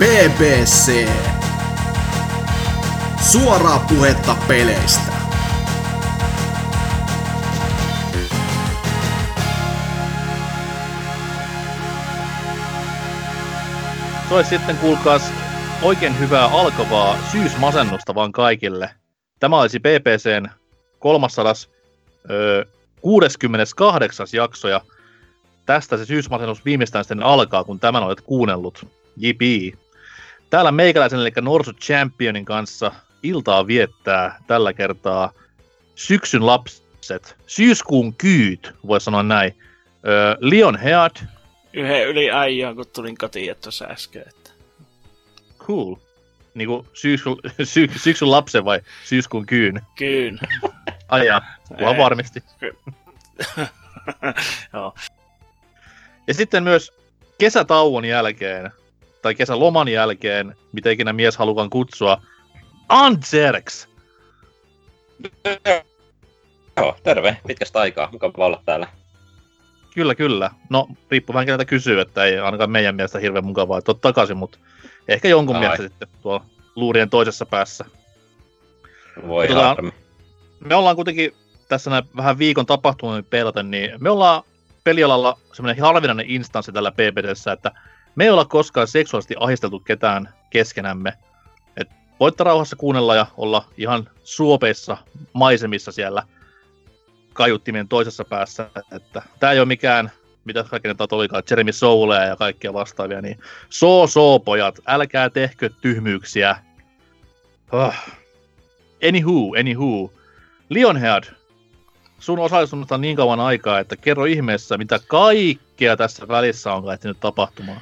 BBC. Suoraa puhetta peleistä. Olisi sitten kuulkaas oikein hyvää alkavaa syysmasennusta vaan kaikille. Tämä olisi PPCn 368. jakso ja tästä se syysmasennus viimeistään sitten alkaa, kun tämän olet kuunnellut. Jipi. Täällä meikäläisen eli Norsu Championin kanssa iltaa viettää tällä kertaa syksyn lapset, syyskuun kyyt, voi sanoa näin. Öö, Leon Head. Yhden yli aijaan, kun tulin kotiin tuossa äsken. Että... Cool. Niinku syyskuun, sy, syksyn lapsen vai syyskuun kyyn? Kyyn. Aja, kunhan varmisti. Joo. Ja sitten myös kesätauon jälkeen, tai kesäloman jälkeen, mitä ikinä mies halukaan kutsua, Anzerx! Joo, terve. Pitkästä aikaa. Mukava olla täällä. Kyllä, kyllä. No, riippuu vähän keneltä kysyy, että ei ainakaan meidän mielestä hirveän mukavaa, että oot takaisin, mutta ehkä jonkun Ai. mielestä sitten tuolla luurien toisessa päässä. Voi Tota-. Me ollaan kuitenkin tässä näin vähän viikon tapahtumia pelaten, niin me ollaan pelialalla semmoinen harvinainen instanssi tällä PPDssä, että me ei olla koskaan seksuaalisesti ahisteltu ketään keskenämme. Et voitte rauhassa kuunnella ja olla ihan suopeissa maisemissa siellä kaiuttimien toisessa päässä. Että tämä ei ole mikään, mitä ne olikaan, Jeremy Soulea ja kaikkia vastaavia, niin soo soo pojat, älkää tehkö tyhmyyksiä. Oh. Anywho, anywho. Lionhead, sun osallistumista on niin kauan aikaa, että kerro ihmeessä, mitä kaikkea tässä välissä on ehtinyt tapahtumaan.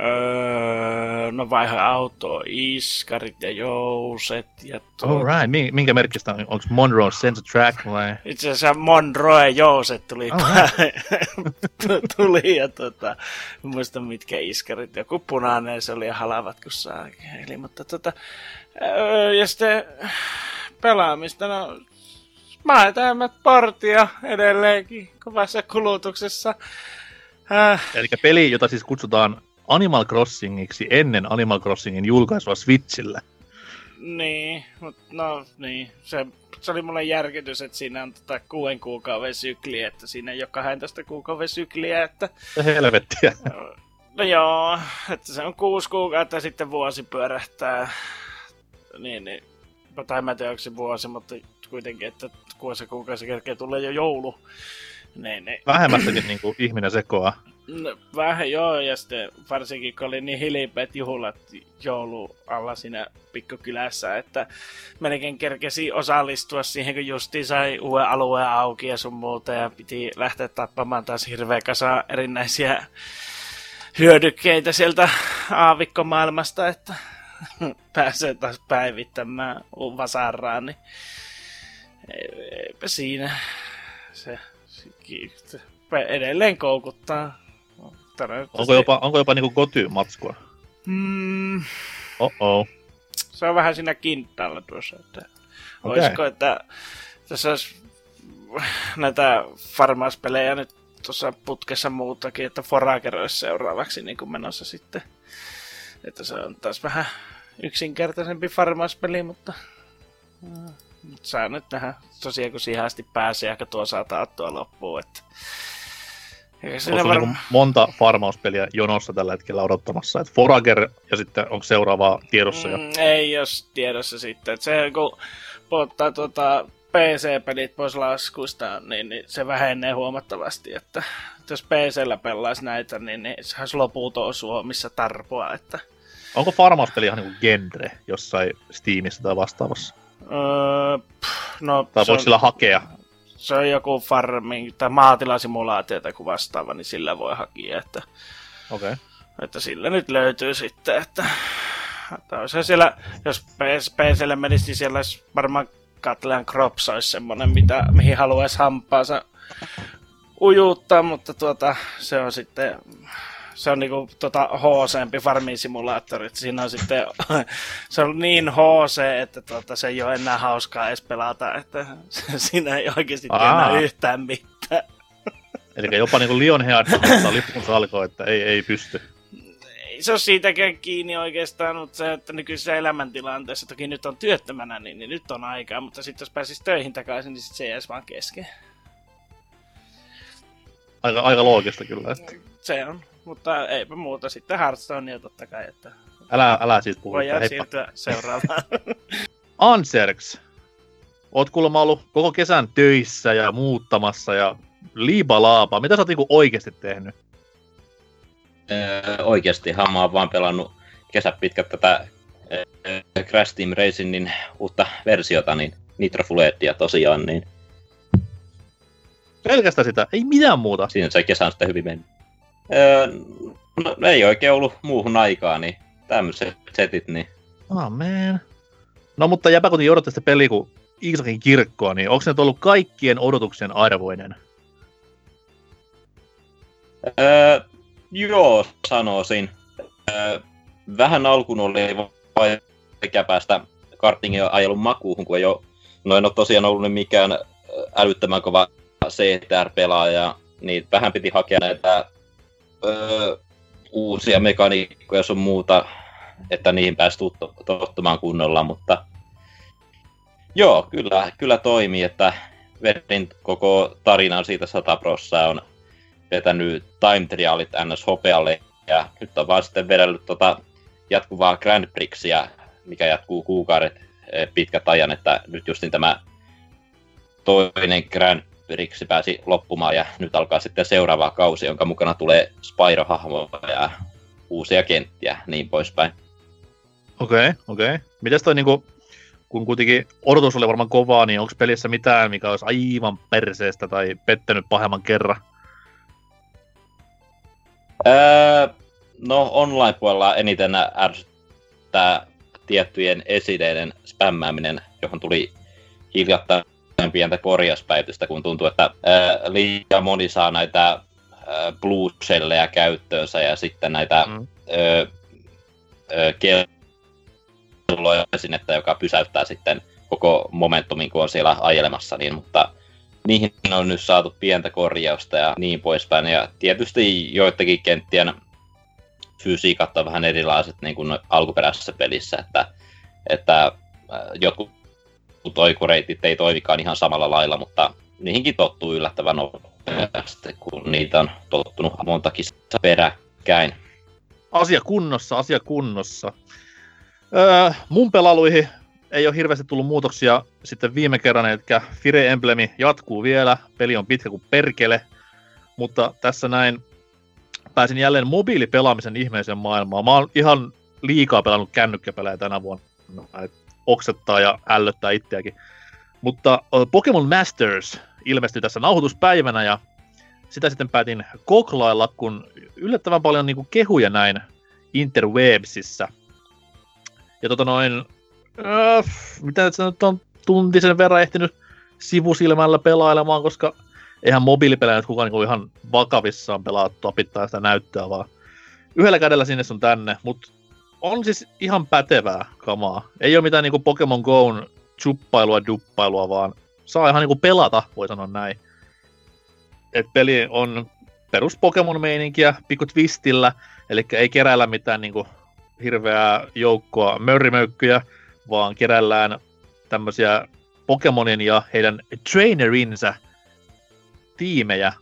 Öö, no vaiha auto, iskarit ja jouset ja tuo... Alright, Mi- minkä merkistä on? Onko Monroe Sense Track vai? Itse asiassa Monroe jouset tuli, Alright. tuli ja tota, muista mitkä iskarit, joku punainen se oli ja halavat kun saa. Eli, mutta tota, öö, ja sitten pelaamista, no mä tämmöt partia edelleenkin kovassa kulutuksessa. Äh, Eli peli, jota siis kutsutaan Animal Crossingiksi ennen Animal Crossingin julkaisua Switchillä. Niin, mutta no niin, se, se oli mulle järkytys, että siinä on tota kuuden kuukauden sykli, että siinä ei ole 12 kuukauden sykliä, että Se helvettiä. no joo, että se on kuusi kuukautta ja sitten vuosi pyörähtää, niin, niin, tai mä en tiedä onko se vuosi, mutta kuitenkin, että kuusi kuukausi kerkee tulee jo joulu, niin, niin Vähemmästäkin niin kuin ihminen sekoaa. No, vähän joo, ja sitten varsinkin kun oli niin hilpeät juhlat joulu alla siinä pikkukylässä, että melkein kerkesi osallistua siihen, kun justi sai uuden alueen auki ja sun muuta, ja piti lähteä tappamaan taas hirveä kasa erinäisiä hyödykkeitä sieltä aavikkomaailmasta, että pääsee taas päivittämään vasaraan, niin eipä siinä se, edelleen koukuttaa. Onko jopa, onko jopa niinku kotymatskua? Mm, Oh-oh. se on vähän siinä kintaalla tuossa, että Okei. olisiko, että tässä olisi näitä farmauspelejä nyt tuossa putkessa muutakin, että Forager olisi seuraavaksi niin kuin menossa sitten. Että se on taas vähän yksinkertaisempi farmauspeli, mutta mm, saa nyt nähdä tosiaan, kun siihen asti pääsee, ehkä tuo saa taattua loppuun, että siinä Onko niinku monta farmauspeliä jonossa tällä hetkellä odottamassa? Et Forager ja sitten onko seuraavaa tiedossa jo? Mm, ei jos tiedossa sitten. Et se kun ottaa tuota PC-pelit pois laskuista, niin, niin se vähenee huomattavasti. Että, että jos PCllä pelaisi näitä, niin, niin se olisi loputon Suomessa tarpoa. Että, Onko farmauspeli ihan niinku genre jossain Steamissa tai vastaavassa? öö, pff, no, Tai voiko on, sillä hakea? Se on joku farming tai maatilasimulaatio tai joku vastaava, niin sillä voi hakea. Että, Okei. Okay. että sillä nyt löytyy sitten, että, että olisi siellä, jos PS, PClle menisi, niin siellä olisi varmaan Katlean Crops olisi semmoinen, mitä, mihin haluaisi hampaansa ujuttaa, mutta tuota, se on sitten se on niinku tota HC-mpi farmin simulaattori, että siinä on sitten, se on niin HC, että tota, se ei ole enää hauskaa edes pelata, että siinä ei oikeasti Aa. yhtään mitään. Eli jopa niinku Lionhead ottaa lippunsa alkoi, että ei, ei pysty. ei se ole siitäkään kiinni oikeastaan, mutta se, että nykyisessä elämäntilanteessa, toki nyt on työttömänä, niin, niin nyt on aikaa, mutta sitten jos pääsisi töihin takaisin, niin sit se jäisi vaan kesken. Aika, aika loogista kyllä. Että. Se on, mutta eipä muuta. Sitten Hearthstonea totta kai, että Älä, älä siitä puhu. voidaan siirtyä seuraavaan. Anserks. Oot kuulemma ollut koko kesän töissä ja muuttamassa ja liibalaapa. Mitä sä oot niinku oikeasti tehnyt? Öö, oikeastihan mä oon vaan pelannut kesät pitkät tätä öö, Crash Team Racingin uutta versiota, niin Nitro Full Edia tosiaan, niin Pelkästään sitä, ei mitään muuta. siinä se kesä on sitten hyvin mennyt. Öö, no, ei oikein ollut muuhun aikaa, niin tämmöiset setit, niin Amen. No mutta jäpä kun odotti sitä peliä kuin Iisakin kirkkoa, niin onko se nyt ollut kaikkien odotuksien arvoinen? Öö, joo, sanoisin. Öö, vähän alkuun oli vaikea päästä kartingin ajelun makuuhun, kun ei ole, no en ole tosiaan ollut nyt mikään älyttömän kova CTR-pelaaja, niin vähän piti hakea näitä öö, uusia mekaniikkoja sun muuta, että niihin pääsi tottumaan kunnolla, mutta joo, kyllä, kyllä toimii, että vedin koko tarinan siitä 100 prossaa on vetänyt time trialit ns. hopealle ja nyt on vaan sitten vedellyt tota jatkuvaa Grand Prixia, mikä jatkuu kuukaudet eh, pitkät ajan, että nyt justin tämä toinen Grand Prix pääsi loppumaan ja nyt alkaa sitten seuraava kausi, jonka mukana tulee Spyro-hahmoja ja uusia kenttiä, niin poispäin. Okei, okay, okei. Okay. Mites toi niinku, kun kuitenkin odotus oli varmaan kovaa, niin onko pelissä mitään, mikä olisi aivan perseestä tai pettänyt pahemman kerran? Öö, no online-puolella eniten ärsyttää tiettyjen esineiden spämmääminen, johon tuli hiljattain pientä korjauspäivitystä, kun tuntuu, että öö, liian moni saa näitä öö, blue shellejä käyttöönsä ja sitten näitä Mm. öö, öö, kelloja joka pysäyttää sitten koko momentumin, kun on siellä ajelemassa, niin, mutta niihin on nyt saatu pientä korjausta ja niin poispäin. Ja tietysti joidenkin kenttien fysiikat on vähän erilaiset niin kuin alkuperäisessä pelissä, että, että äh, jotkut oikureitit ei toimikaan ihan samalla lailla, mutta niihinkin tottuu yllättävän nopeasti, kun niitä on tottunut montakin peräkkäin. Asia kunnossa, asia kunnossa. Öö, mun pelailuihin ei ole hirveästi tullut muutoksia sitten viime kerran, eli Fire Emblemi jatkuu vielä, peli on pitkä kuin perkele, mutta tässä näin pääsin jälleen mobiilipelaamisen ihmeiseen maailmaan. Mä oon ihan liikaa pelannut kännykkäpelejä tänä vuonna, et oksettaa ja ällöttää itseäkin. Mutta Pokemon Masters ilmestyi tässä nauhoituspäivänä ja sitä sitten päätin koklailla, kun yllättävän paljon niin kuin kehuja näin interwebsissä. Ja tota noin, äh, mitä se nyt on tuntisen verran ehtinyt sivusilmällä pelailemaan, koska eihän mobiilipelejä nyt kukaan niin ihan vakavissaan pelaa pitää sitä näyttöä, vaan yhdellä kädellä sinne sun tänne, mutta on siis ihan pätevää kamaa. Ei ole mitään niinku Pokemon Go'n chuppailua, duppailua, vaan saa ihan niinku pelata, voi sanoa näin. Et peli on perus Pokemon-meininkiä pikku twistillä, eli ei keräillä mitään niinku hirveää joukkoa mörrimöykkyjä, vaan keräillään tämmöisiä Pokemonin ja heidän trainerinsä tiimejä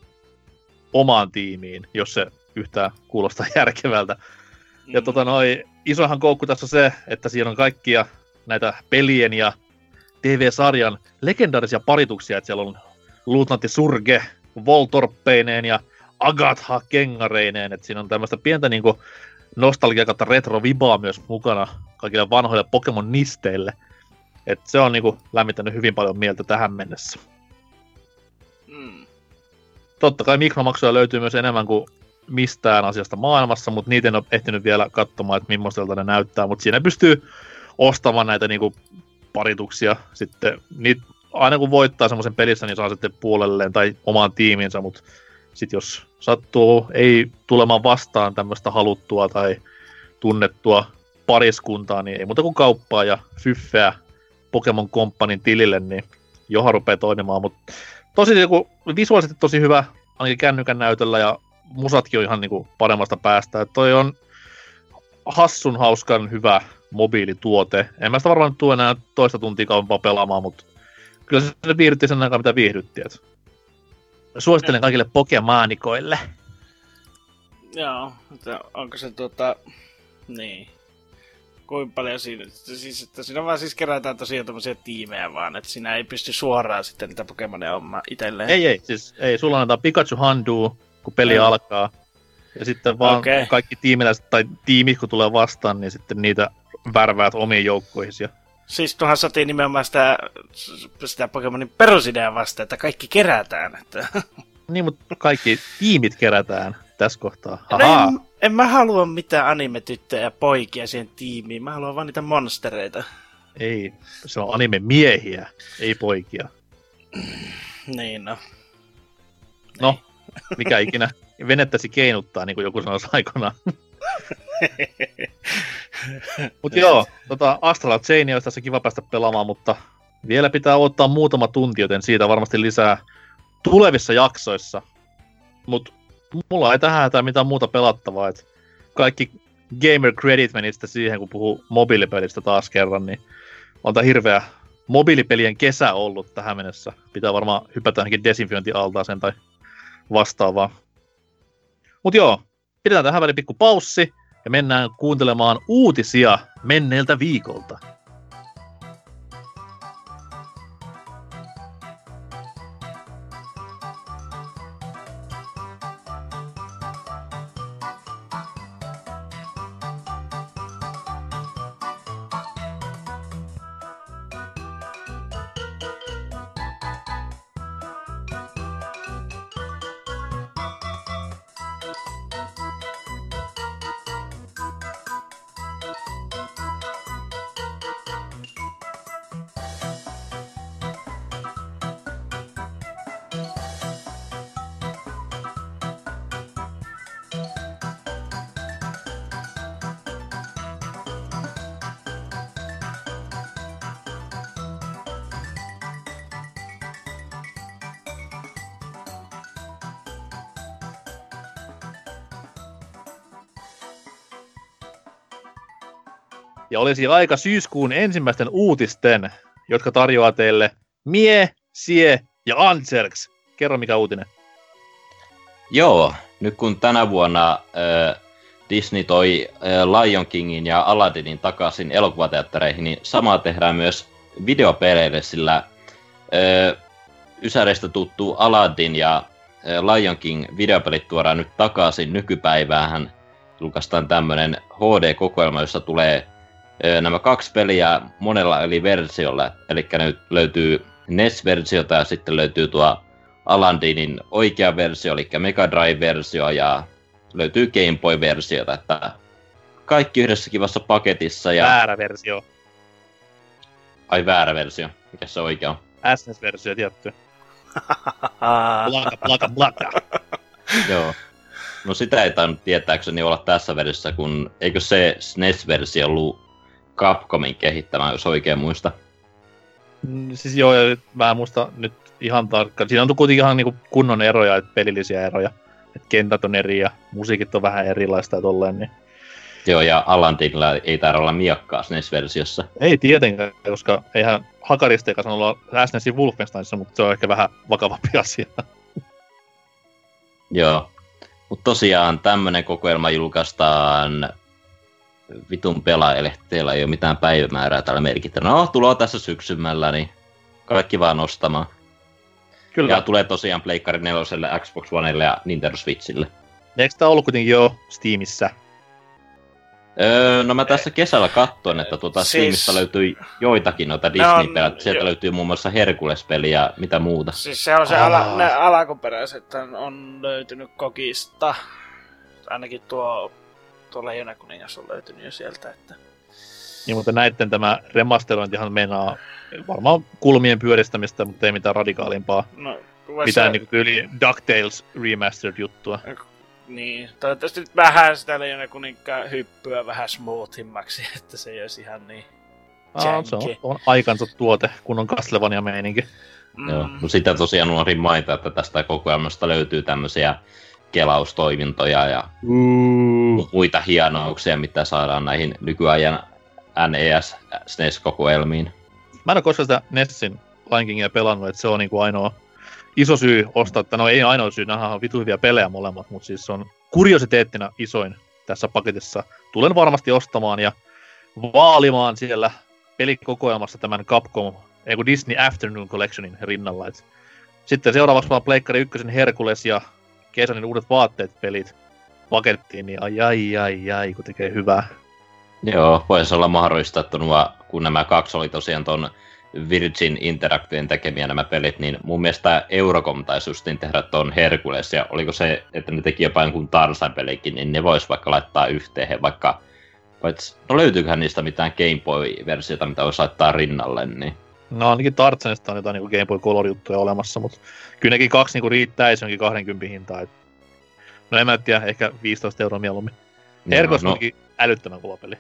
omaan tiimiin, jos se yhtään kuulostaa järkevältä. Ja tota noi, isohan koukku tässä on se, että siinä on kaikkia näitä pelien ja TV-sarjan legendaarisia parituksia, että siellä on Luutnantti Surge, Voltorppeineen ja Agatha kengareineen, että siinä on tämmöistä pientä niinku nostalgia kautta retro-vibaa myös mukana kaikille vanhoille Pokemon-nisteille. Et se on niinku lämmittänyt hyvin paljon mieltä tähän mennessä. Mm. Totta kai mikromaksuja löytyy myös enemmän kuin mistään asiasta maailmassa, mutta niitä en ole ehtinyt vielä katsomaan, että millaiselta ne näyttää, mutta siinä pystyy ostamaan näitä niinku parituksia sitten. Niitä, aina kun voittaa semmoisen pelissä, niin saa sitten puolelleen tai omaan tiiminsä, mutta sitten jos sattuu ei tulemaan vastaan tämmöistä haluttua tai tunnettua pariskuntaa, niin ei muuta kuin kauppaa ja fyffeä Pokemon Companyn tilille, niin johan rupeaa toimimaan, mutta tosi joku, visuaalisesti tosi hyvä, ainakin kännykän näytöllä ja musatkin on ihan niinku paremmasta päästä. Et toi on hassun hauskan hyvä mobiilituote. En mä sitä varmaan nyt tule enää toista tuntia kauempaa pelaamaan, mutta kyllä se viihdytti sen aikaa, mitä viihdytti. Et. Suosittelen kaikille Pokemonikoille. Joo, mutta onko se tota... Niin. Kuinka paljon siinä... Siis, että siinä vaan siis kerätään tosiaan tämmöisiä tiimejä vaan, että siinä ei pysty suoraan sitten niitä Pokemonia omaa itselleen. Ei, ei, siis ei, sulla annetaan Pikachu Handu, kun peli Ei. alkaa. Ja sitten vaan okay. kaikki tiimiläiset tai tiimit, kun tulee vastaan, niin sitten niitä värväät omiin joukkoihin. Ja... Siis tuohan saatiin nimenomaan sitä, sitä Pokemonin perusideaa vasta, että kaikki kerätään. Että... Niin, mutta kaikki tiimit kerätään tässä kohtaa. No en, en, mä halua mitään anime-tyttöjä ja poikia siihen tiimiin, mä haluan vaan niitä monstereita. Ei, se on anime miehiä, ei poikia. Niin no. No, mikä ikinä venettäsi keinuttaa, niin kuin joku sanoisi aikanaan. Mutta joo, tota Astral Chain olisi tässä kiva päästä pelaamaan, mutta vielä pitää odottaa muutama tunti, joten siitä varmasti lisää tulevissa jaksoissa. Mutta mulla ei tähän hätää mitään muuta pelattavaa, että kaikki gamer credit meni sitten siihen, kun puhuu mobiilipelistä taas kerran, niin on tää hirveä mobiilipelien kesä ollut tähän mennessä. Pitää varmaan hypätä ainakin desinfiointialtaaseen tai vastaavaa. Mut joo, pidetään tähän väliin pikku paussi ja mennään kuuntelemaan uutisia menneeltä viikolta. Ja olisi aika syyskuun ensimmäisten uutisten, jotka tarjoaa teille Mie, Sie ja Anserks. Kerro mikä uutinen. Joo, nyt kun tänä vuonna äh, Disney toi äh, Lion Kingin ja Aladdinin takaisin elokuvateattereihin, niin samaa tehdään myös videopeleille, sillä äh, Ysäreistä tuttu Aladdin ja Lion King videopelit tuodaan nyt takaisin nykypäivään. Julkaistaan tämmönen HD-kokoelma, jossa tulee nämä kaksi peliä monella eri versiolla. Eli nyt löytyy NES-versiota ja sitten löytyy tuo Alandinin oikea versio, eli Mega Drive-versio ja löytyy Game Boy-versiota, että kaikki yhdessä kivassa paketissa ja... Väärä versio. Ai väärä versio. Mikä se oikea on? SNES-versio tietty. Plaka, plaka, plaka. Joo. No sitä ei tainnut tietääkseni olla tässä versiossa, kun eikö se SNES-versio ollut Capcomin kehittämä, jos oikein muista. Mm, Siis joo, ja mä en muista nyt ihan tarkkaan. Siinä on kuitenkin ihan niinku kunnon eroja, että pelillisiä eroja. Et kentät on eri ja musiikit on vähän erilaista ja tolleen, niin Joo, ja Alandinilla ei taida olla miakkaa SNES-versiossa. ei tietenkään, koska eihän Hakarista eikä olla SNESin Wolfensteinissa, mutta se on ehkä vähän vakavampi asia. Joo. Mutta tosiaan tämmönen kokoelma julkaistaan vitun pelaajille. Teillä ei ole mitään päivämäärää täällä merkitty. No, tuloa tässä syksymällä, niin kaikki vaan ostamaan. Kyllä. Ja tulee tosiaan Pleikkari 4, Xbox Onelle ja Nintendo Switchille. Eikö tää ollut kuitenkin jo Steamissa? Öö, no mä tässä kesällä katsoin, että tuota Siis- Steamista löytyi joitakin noita Ne Disney-pelejä. on- Sieltä jo- löytyy muun muassa Herkules-peli ja mitä muuta. Siis se on se Aa. ala, ne alkuperäiset on- on löytynyt kokista. Ainakin tuo, tuo Leijona kuningas on löytynyt jo sieltä. Että... Niin, mutta näitten tämä remasterointihan meinaa varmaan kulmien pyöristämistä, mutta ei mitään radikaalimpaa. No, Mitään niin tyyli DuckTales remastered juttua. Niin, toivottavasti nyt vähän sitä Leijona kuninkaan hyppyä vähän smoothimmaksi, että se ei olisi ihan niin Aa, se on, on aikansa tuote, kun on Castlevania meininki. Mm. Joo. No sitä tosiaan unohdin mainita, että tästä kokoelmasta löytyy tämmöisiä kelaustoimintoja ja Mm. muita hienouksia, mitä saadaan näihin nykyajan NES SNES-kokoelmiin. Mä en ole koskaan sitä Nessin Lion Kingia pelannut, että se on niinku ainoa iso syy ostaa, että no ei ainoa syy, nämä on vitu hyviä pelejä molemmat, mutta siis se on kuriositeettina isoin tässä paketissa. Tulen varmasti ostamaan ja vaalimaan siellä pelikokoelmassa tämän Capcom, ei kun Disney Afternoon Collectionin rinnalla. Et sitten seuraavaksi vaan Pleikkari 1 Herkules ja Kesanin uudet vaatteet pelit pakettiin, niin ai ai ai ai, kun tekee hyvää. Joo, voisi olla mahdollista, että nuo, kun nämä kaksi oli tosiaan ton Virgin Interactiven tekemiä nämä pelit, niin mun mielestä Eurocom taisi justiin tehdä ton Hercules, ja oliko se, että ne teki jopa jonkun Tarzan-pelikin, niin ne vois vaikka laittaa yhteen, vaikka Paitsi, no löytyyköhän niistä mitään Game Boy-versiota, mitä voisi laittaa rinnalle, niin No ainakin Tarzanista on jotain niin Game Boy Color-juttuja olemassa, mutta kyllä nekin kaksi niin riittäisi jonkin 20 hintaa. Et... No en mä tiedä, ehkä 15 euroa mieluummin. No, no, no, älyttömän kova peli.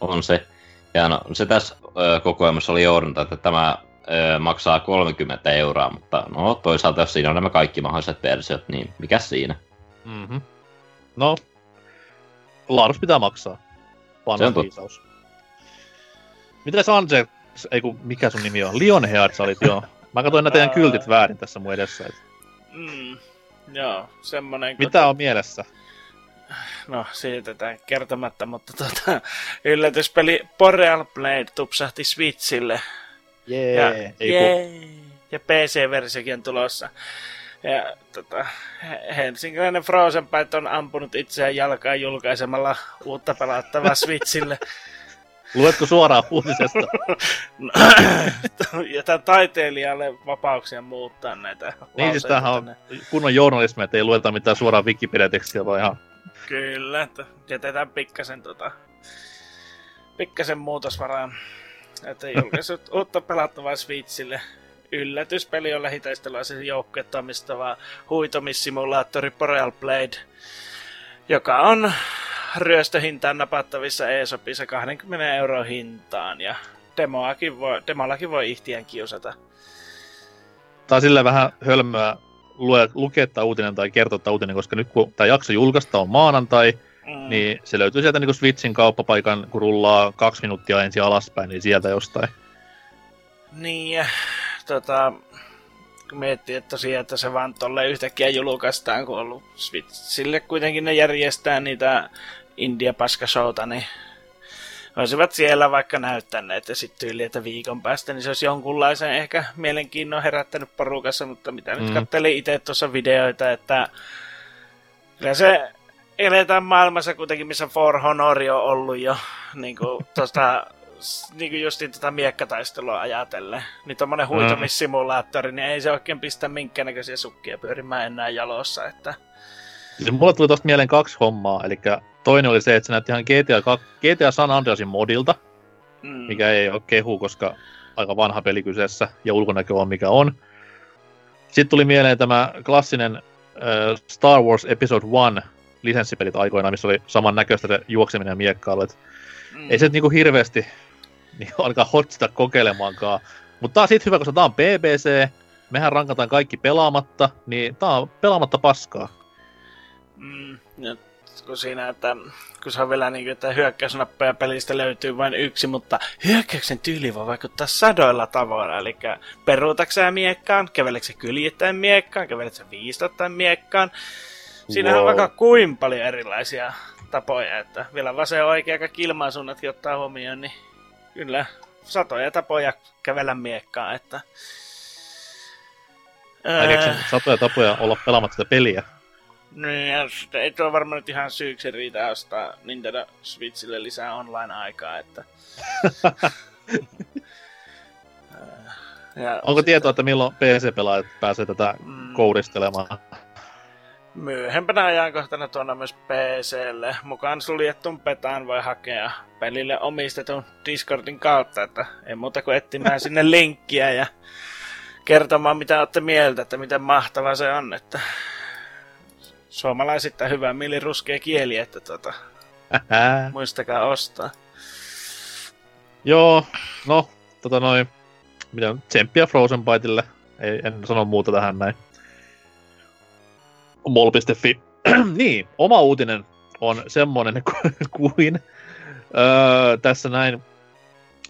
on se. Ja no, se tässä ö, kokoelmassa oli joudunta, että tämä ö, maksaa 30 euroa, mutta no toisaalta jos siinä on nämä kaikki mahdolliset versiot, niin mikä siinä? Mm-hmm. No, laadus pitää maksaa. Se on Vanha viisaus. Mitä Sanse, ei kun, mikä sun nimi on? Lionheart sä olit joo. Mä katsoin nämä teidän kyltit väärin tässä mun edessä. Et. Mm, joo, semmonen... Mitä on mielessä? No, siitä tämän kertomatta, mutta tota, yllätyspeli Boreal Blade tupsahti Switchille. Jee. Ja, Ei kun, jee, ja PC-versiokin on tulossa. Ja tota, he- helsinkiläinen Frozen Byte on ampunut itseään jalkaan julkaisemalla uutta pelattavaa Switchille. luetko suoraan uutisesta? Jätän taiteilijalle vapauksia muuttaa näitä niin siis tämähän on kunnon journalismia, että ei lueta mitään suoraan Wikipedia-tekstiä, vaan ihan Kyllä, että jätetään pikkasen tota, pikkasen muutosvaraa. Että julkaisut uutta pelattavaa Switchille. Yllätyspeli on lähitaistelaisen joukkueen toimistava huitomissimulaattori Boreal Blade, joka on ryöstöhintaan napattavissa eSopissa 20 euro hintaan ja demoakin voi, demollakin voi ihtiän kiusata. Tää on silleen vähän hölmöä lue, lukea tää uutinen tai kertoa uutinen, koska nyt kun tämä jakso julkaista on maanantai, Mm. niin se löytyy sieltä niin Switchin kauppapaikan, kun rullaa kaksi minuuttia ensin alaspäin, niin sieltä jostain. Niin, ja tota, kun miettii, että tosiaan, että se vaan tolle yhtäkkiä julkaistaan, kun on ollut Switchille kuitenkin ne järjestää niitä India Paska-showta, niin olisivat siellä vaikka näyttäneet ja sitten tyyli, että viikon päästä, niin se olisi jonkunlaisen ehkä mielenkiinnon herättänyt porukassa, mutta mitä mm. nyt Mm. kattelin itse tuossa videoita, että kyllä se eletään maailmassa kuitenkin, missä For Honor on ollut jo niin kuin, tosta, s- niin kuin justiin tätä miekkataistelua ajatellen. Niin tommonen huitomissimulaattori, niin ei se oikein pistä minkäännäköisiä sukkia pyörimään enää jalossa, että mulle tuli tosta mieleen kaksi hommaa, eli toinen oli se, että se näytti ihan GTA, GTA San Andreasin modilta, mm, mikä ei ole kehu, koska aika vanha peli kyseessä ja ulkonäkö on mikä on. Sitten tuli mieleen tämä klassinen äh, Star Wars Episode 1 lisenssipelit aikoinaan, missä oli samannäköistä se juokseminen ja miekkailu. Et mm, ei se niinku hirveästi niin alkaa hotsita kokeilemaankaan. Mutta tää on sit hyvä, koska tää on BBC, mehän rankataan kaikki pelaamatta, niin tää on pelaamatta paskaa. Mm, ja kun siinä, että kun se on vielä niin että hyökkäysnappeja pelistä löytyy vain yksi, mutta hyökkäyksen tyyli voi vaikuttaa sadoilla tavoilla. Eli peruutaksä miekkaan, käveleksä kyljittäen miekkaan, käveleksä viistottaen miekkaan. Siinä on Wow. vaikka kuin paljon erilaisia tapoja, että vielä vasen oikea kaikki ilmansuunnatkin ottaa huomioon, niin kyllä satoja tapoja kävellä miekkaan, että... Ää, satoja tapoja olla pelaamatta sitä peliä. Niin, ja ei tuo varmaan nyt ihan syyksi riitä ostaa Nintendo Switchille lisää online-aikaa, että... Ja Onko sitten tietoa, että milloin PC-pelaajat pääsee tätä Mm. kouristelemaan? Myöhempänä ajankohtana tuona myös PClle. Mukaan suljettun petaan voi hakea pelille omistetun Discordin kautta, että ei muuta kuin etsimään sinne linkkiä ja kertomaan mitä olette mieltä, että miten mahtava se on, että suomalaisittain hyvä mieli ruskea kieli, että tota, muistakaa ostaa. Joo, no, tota noin, mitä nyt, tsemppiä Frozen Byteille, ei, en sano muuta tähän näin. Mol.fi niin, oma uutinen on semmoinen kuin öö, tässä näin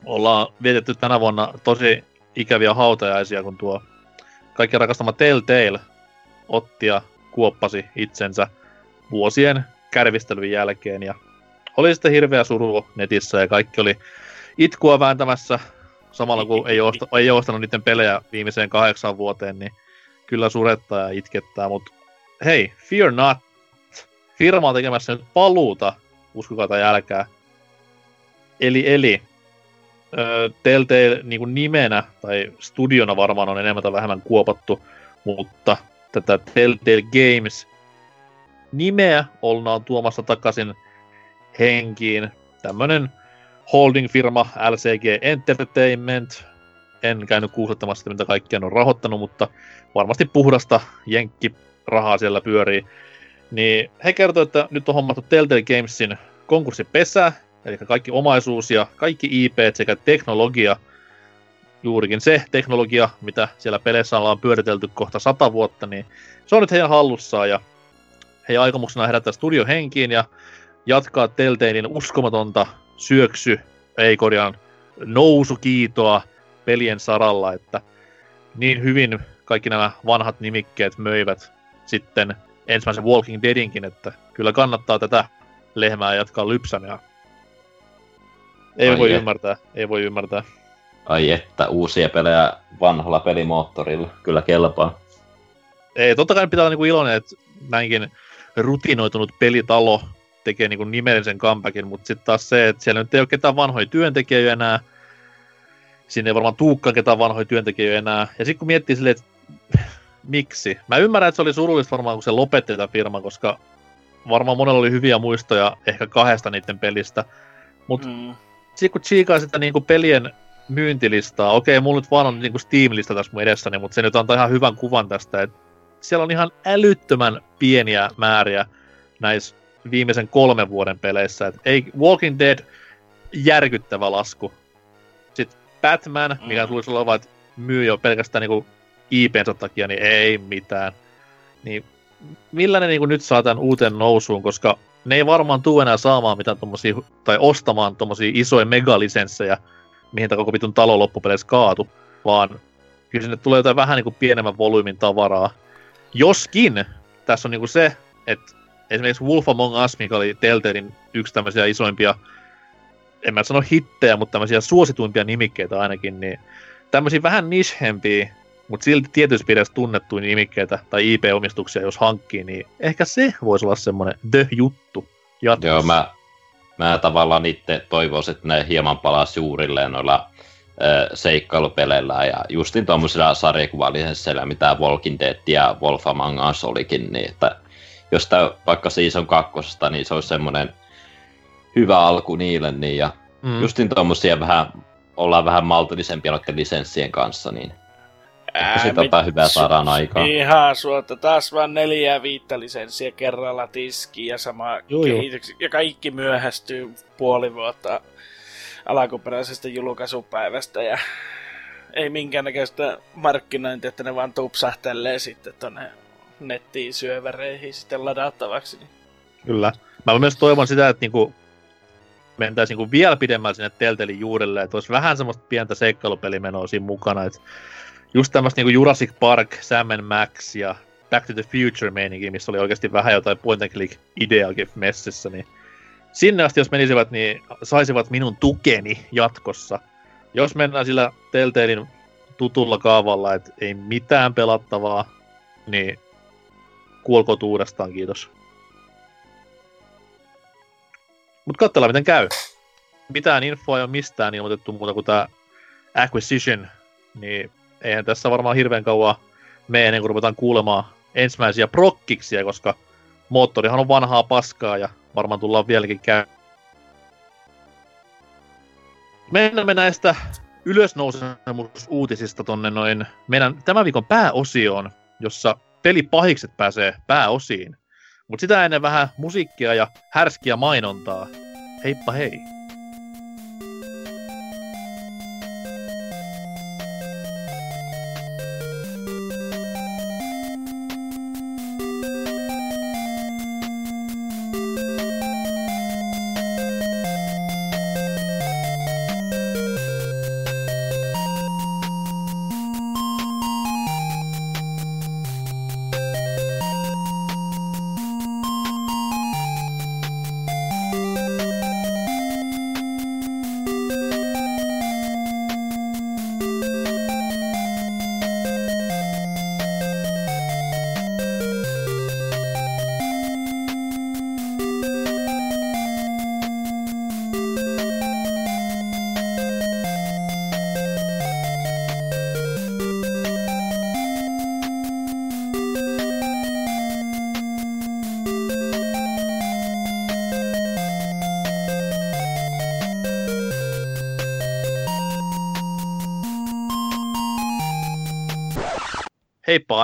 ollaan vietetty tänä vuonna tosi ikäviä hautajaisia, kun tuo kaikki rakastama Telltale otti ja kuoppasi itsensä vuosien kärvistelyn jälkeen ja oli sitten hirveä suru netissä ja kaikki oli itkua vääntämässä samalla kun ei, osta, ei ostanut niiden pelejä viimeiseen kahdeksan vuoteen, niin kyllä surettaa ja itkettää, mutta hei, fear not. Firma on tekemässä nyt paluuta, uskokaa tai älkää. Eli, eli Telltale niin kuin nimenä tai studiona varmaan on enemmän tai vähemmän kuopattu, mutta tätä Telltale Games nimeä ollaan tuomassa takaisin henkiin. Tämmönen holding-firma LCG Entertainment. En käynyt kuusettamassa, mitä kaikkia on rahoittanut, mutta varmasti puhdasta rahaa siellä pyörii. Niin he kertoo, että nyt on hommattu Telltale Gamesin konkurssipesä, eli kaikki omaisuus ja kaikki IP sekä teknologia, juurikin se teknologia, mitä siellä peleissä ollaan pyöritelty kohta sata vuotta, niin se on nyt heidän hallussaan ja heidän aikomuksena herättää studio henkiin ja jatkaa Telltalein uskomatonta syöksy, ei korjaan, nousukiitoa pelien saralla, että niin hyvin kaikki nämä vanhat nimikkeet möivät sitten ensimmäisen Walking Deadinkin, että kyllä kannattaa tätä lehmää jatkaa lypsänä. Ei Ai voi ymmärtää, ei voi ymmärtää. Ai että, uusia pelejä vanhalla pelimoottorilla, kyllä kelpaa. Ei, totta kai pitää olla niinku iloinen, että näinkin rutinoitunut pelitalo tekee niin nimellisen comebackin, mutta sitten taas se, että siellä nyt ei ole ketään vanhoja työntekijöitä enää, sinne ei varmaan tuukkaan ketään vanhoja työntekijöitä enää, ja sitten kun miettii silleen, että miksi? Mä ymmärrän, että se oli surullista varmaan, kun se lopetti tätä firmaa, koska varmaan monella oli hyviä muistoja ehkä kahdesta niiden pelistä, mutta mm. sitten kun chiikaa sitä niin kuin pelien myyntilistaa, okei, mulla nyt vaan on niin kuin Steam-lista tässä mun edessäni, mutta se nyt antaa ihan hyvän kuvan tästä, että siellä on ihan älyttömän pieniä määriä näissä viimeisen kolmen vuoden peleissä. Et ei Walking Dead järkyttävä lasku. Sitten Batman, mikä mm. tulisi olla että myy jo pelkästään niinku IPnsä takia, niin ei mitään. Niin millä ne niinku nyt saa tämän uuteen nousuun, koska ne ei varmaan tule enää saamaan mitään tommosia, tai ostamaan tommosia isoja megalisenssejä, mihin tämä koko vitun talo loppupeleissä kaatu, vaan kyllä sinne tulee jotain vähän niinku pienemmän volyymin tavaraa. Joskin tässä on niinku se, että esimerkiksi Wolf Among Us, mikä oli Telltalein yksi tämmöisiä isoimpia, en mä sano hittejä, mutta tämmöisiä suosituimpia nimikkeitä ainakin, niin tämmöisiä vähän nishempiä, mutta silti tietyissä piirissä tunnettuja nimikkeitä tai IP-omistuksia, jos hankkii, niin ehkä se voisi olla semmoinen the-juttu jatkossa. Joo, mä, mä tavallaan itse toivoisin, että ne hieman palasi juurilleen noilla seikkailupeleillä ja justin tuommoisilla sarjakuvalisenssillä, mitä Walking Dead ja Wolf Among Us olikin, niin että jos tämä vaikka Season kakkosesta, niin se olisi semmoinen hyvä alku niille, niin ja mm. justin tuommoisia vähän, ollaan vähän maltillisempia noiden lisenssien kanssa, niin Ää, sitä mit... hyvää saadaan aikaan. Ihan suotta, taas vaan neljä viittä lisenssiä kerralla tiski ja sama kehitys, ja kaikki myöhästyy puoli vuotta alkuperäisestä julkaisupäivästä ja ei minkäännäköistä markkinointia, että ne vaan tupsahtelee sitten tonne nettiin syövereihin sitten ladattavaksi. Kyllä. Mä myös toivon sitä, että niinku mentäisiin niinku vielä pidemmälle sinne Teltelin juurelle, että olisi vähän semmoista pientä seikkailupelimenua siinä mukana. Että just tämmöistä niinku Jurassic Park, Sam Max ja Back to the Future meininki, missä oli oikeasti vähän jotain point and click ideakin messissä, niin sinne asti jos menisivät, niin saisivat minun tukeni jatkossa. Jos mennään sillä Telltalein tutulla kaavalla, että ei mitään pelattavaa, niin kuolkoot uudestaan, kiitos. Mutta katsellaan miten käy. Mitään infoa ei ole mistään ilmoitettu muuta kuin tämä Acquisition, niin eihän tässä varmaan hirveän kauan mene ennen kuin ruvetaan kuulemaan ensimmäisiä prokkiksia, koska moottorihan on vanhaa paskaa ja varmaan tullaan vieläkin käy. Mennään me näistä ylösnousemusuutisista tonne noin meidän tämän viikon pääosioon, jossa pelipahikset pääsee pääosiin. Mutta sitä ennen vähän musiikkia ja härskiä mainontaa. Heippa hei!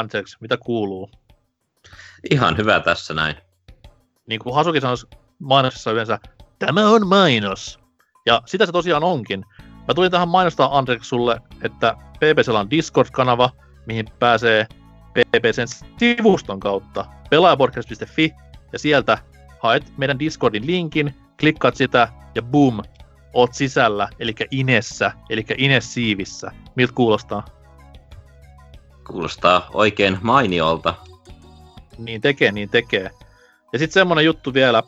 Anteeksi, mitä kuuluu? Ihan hyvä tässä näin. Niin kuin Hasuki sanoisi mainoksessa yleensä, tämä on mainos. Ja sitä se tosiaan onkin. Mä tulin tähän mainostaa Andrex sulle, että PPCllä on Discord-kanava, mihin pääsee PPCn sivuston kautta pelaajapodcast.fi ja sieltä haet meidän Discordin linkin, klikkaat sitä ja boom, oot sisällä, eli Inessä, eli Ines-siivissä. Miltä kuulostaa? Kuulostaa oikein mainiolta. Niin tekee, niin tekee. Ja sitten semmonen juttu vielä,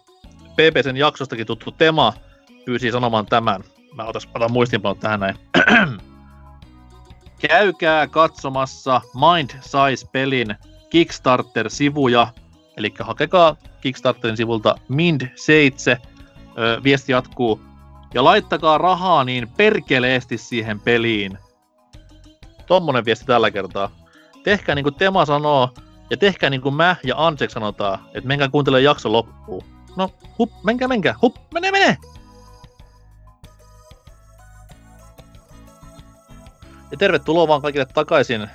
PPCn jaksostakin tuttu Tema pyysi sanomaan tämän. Mä otas, otan muistinpanot tähän näin. Käykää katsomassa Mind Size-pelin Kickstarter-sivuja, eli hakekaa Kickstarterin sivulta Mind7, öö, viesti jatkuu, ja laittakaa rahaa niin perkeleesti siihen peliin. Tommonen viesti tällä kertaa. Tehkää niin kuin Tema sanoo, ja tehkää niin kuin mä ja Ansek sanotaan, että menkää kuuntele jakso loppuun. No, hup, menkää, menkää, hup, mene, mene! Ja tervetuloa vaan kaikille takaisin.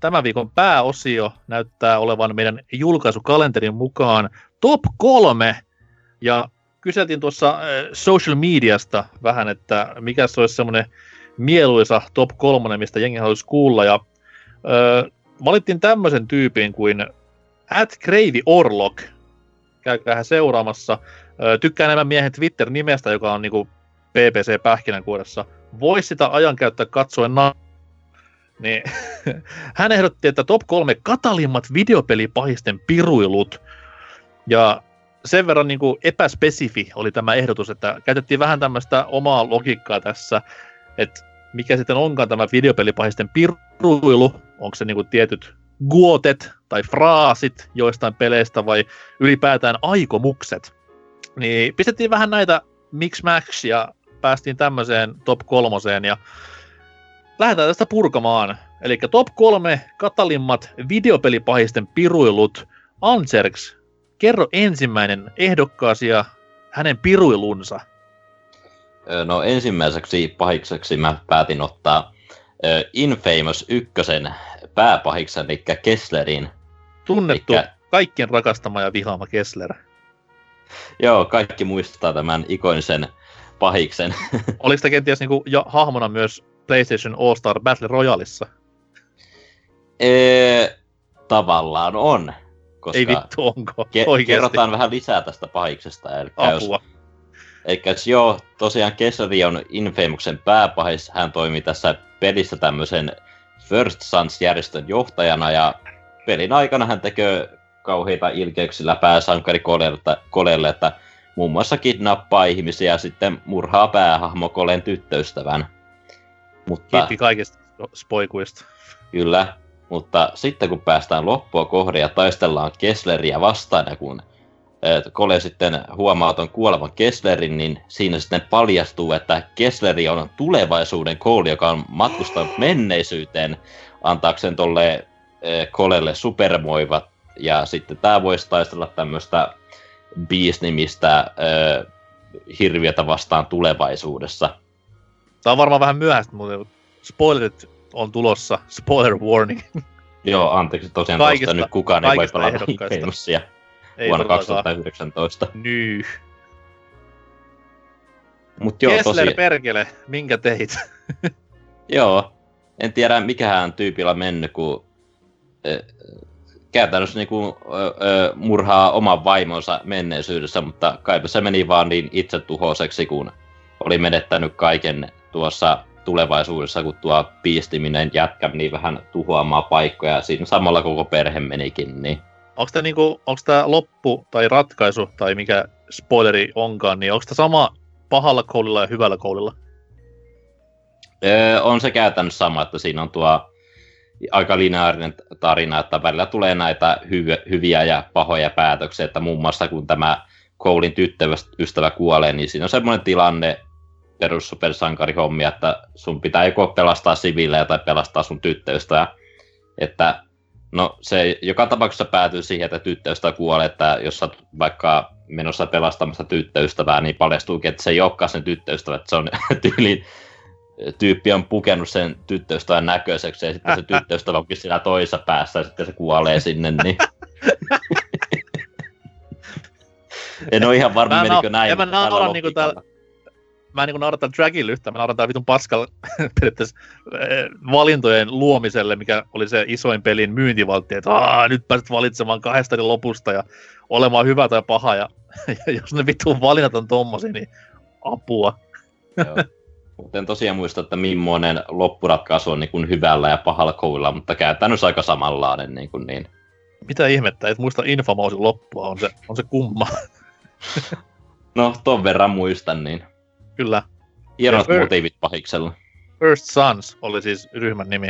Tämän viikon pääosio näyttää olevan meidän julkaisukalenterin mukaan top kolme. Ja kyseltiin tuossa äh, social mediasta vähän, että mikä se olisi semmoinen mieluisa top kolmonen, mistä jengi haluaisi kuulla. Ja ö, valittiin tämmöisen tyypin kuin at Cravey Orlok. Käykää seuraamassa. Tykkään enemmän miehen Twitter-nimestä, joka on niinku PPC Pähkinänkuoressa. Voisi sitä ajankäyttää katsoen na- niin hän ehdotti, että top kolme katalimmat videopelipahisten piruilut. Ja sen verran niin kuin epäspesifi oli tämä ehdotus, että käytettiin vähän tämmöistä omaa logiikkaa tässä, että mikä sitten onkaan tämä videopelipahisten piruilu, onko se niin kuin tietyt guotet tai fraasit joistain peleistä vai ylipäätään aikomukset. Niin pistettiin vähän näitä mix max ja päästiin tämmöiseen top kolmoseen ja lähdetään tästä purkamaan. Eli top kolme katalimmat videopelipahisten piruilut. Anserks, kerro ensimmäinen ehdokkaasi ja hänen piruilunsa. No ensimmäiseksi pahikseksi mä päätin ottaa Infamous ykkösen pääpahiksen, eli Kesslerin. Tunnettu Eikä- kaikkien rakastama ja vihaama Kessler. Joo, kaikki muistaa tämän ikonisen pahiksen. Oliko sitä kenties niinku jo hahmona myös PlayStation All-Star Battle Royaleissa? Ee, tavallaan on. Koska Ei vittu, onko? ke- Oikeesti. kerrotaan vähän lisää tästä pahiksesta. Eli jos, Apua. eli jos joo, tosiaan Kessleri on Infamouksen pääpahis. Hän toimii tässä pelissä tämmöisen First Sons-järjestön johtajana ja pelin aikana hän tekee kauheita ilkeyksillä pääsankari Kolelle, että muun muassa kidnappaa ihmisiä ja sitten murhaa päähahmo Kolen tyttöystävän. Mutta Kiitti kaikista spoikuista. Kyllä, mutta sitten kun päästään loppua kohden ja taistellaan Kessleriä vastaan, ja kun Kole sitten huomaa ton kuolevan Kesslerin, niin siinä sitten paljastuu, että Kessleri on tulevaisuuden kooli, joka on matkustanut menneisyyteen antaakseen tolle eh, Kolelle supermoivat. Ja sitten tämä voisi taistella tämmöistä Beast-nimistä eh, hirviötä vastaan tulevaisuudessa. Tämä on varmaan vähän myöhäistä, mutta spoilerit on tulossa. Spoiler warning. Joo, anteeksi tosiaan Kaikista- tuosta nyt kukaan ei voi pelata. Ei vuonna todellakaan. 2019. Nyy. Mutta joo, Kessler tosi, perkele, minkä teit? joo, en tiedä mikähän tyypillä on mennyt, kun käytännössä niinku, ö, ö, murhaa oman vaimonsa menneisyydessä, mutta kaipa se meni vaan niin itsetuhoiseksi, kun oli menettänyt kaiken tuossa tulevaisuudessa, kun tuo piistiminen jätkä meni vähän tuhoamaan paikkoja, ja siinä samalla koko perhe menikin, niin Onko tämä niinku, loppu tai ratkaisu tai mikä spoileri onkaan, niin onko tämä sama pahalla koulilla ja hyvällä koulilla? Öö, on se käytännössä sama, että siinä on tuo aika lineaarinen tarina, että välillä tulee näitä hyviä, hyviä ja pahoja päätöksiä, että muun muassa kun tämä koulin tyttöystävä kuolee, niin siinä on semmoinen tilanne perus supersankarihommia, että sun pitää joko pelastaa siviilejä tai pelastaa sun tyttöystävää. Että no se joka tapauksessa päätyy siihen, että tyttöystävä kuolee, että jos sä vaikka menossa pelastamassa tyttöystävää, niin paljastuukin, että se ei olekaan sen tyttöystävä, että se on tyyliin tyyppi on pukenut sen tyttöystävän näköiseksi ja sitten se tyttöystävä onkin siinä toisessa päässä ja sitten se kuolee sinne, niin... en ole ihan varma, Mä en menikö näin. en mä tällä naura niinku logiikalla. Mä en niin naurata Dragin yhtään, mä nauratan vitun periaatteessa eh, valintojen luomiselle, mikä oli se isoin pelin myyntivaltti, että Aa, nyt pääset valitsemaan kahdesta lopusta ja olemaan hyvä tai paha, ja, ja jos ne vitun valinnat on tommosia, niin apua. Joo. Mutta en tosiaan muista, että millainen loppuratkaisu on niin kuin hyvällä ja pahalla koululla, mutta käytännössä aika samanlainen. Niin, kuin niin. Mitä ihmettä, et muista Infamousin loppua, on se, on se kumma. No, ton verran muistan, niin Kyllä. hienot Ja- motiivit pahiksella. First Sons oli siis ryhmän nimi,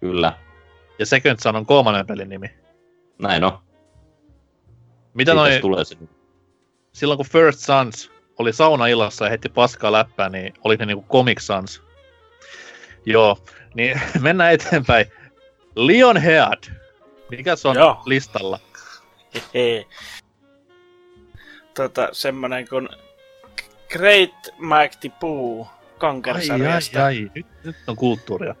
Kyllä, ja Second Son on kolmannen pelin nimi. näin on. Mitä Siitäs noi, tulee se. silloin kun First Sons oli saunaillassa ja heti paskaa läppää, niin oli ne niinku Comic Sans. Joo, niin mennään eteenpäin. Lionhead. Mikä se on Joo. listalla? Hehe. Tota, semmonen kuin Great Mighty Pooh Conquer-sarjasta. ai, nyt, nyt on kulttuuria.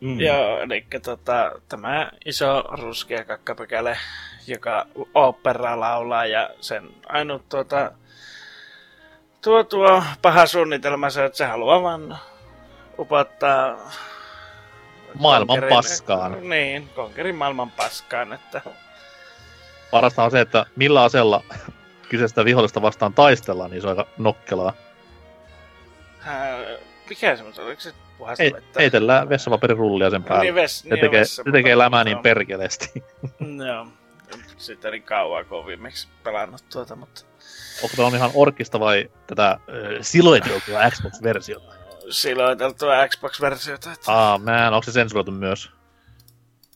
Mm. Joo, eli tota, tämä iso ruskea kakkapökäle, joka operaa laulaa ja sen ainut tuota, tuo, tuo paha suunnitelma se, että se haluaa vaan upottaa Maailman Conquerin- paskaan. Niin, Conquerin maailman paskaan, että Parasta on se, että millä aseella kyseistä vihollista vastaan taistellaan, niin se on aika nokkelaa. ää, mikä se on, oliko se Ei, heitellään vessapaperirullia sen päälle. Niin, ves, se niin tekee, vessa- se tekee lämää niin perkeleesti. Joo. Sitten oli kauan, kun on viimeksi pelannut tuota, mutta Onko tämä on ihan orkista vai tätä äh, siloiteltua Xbox-versiota? siloiteltua Xbox-versiota. Että... Ah, man, onko se sensuroitu myös?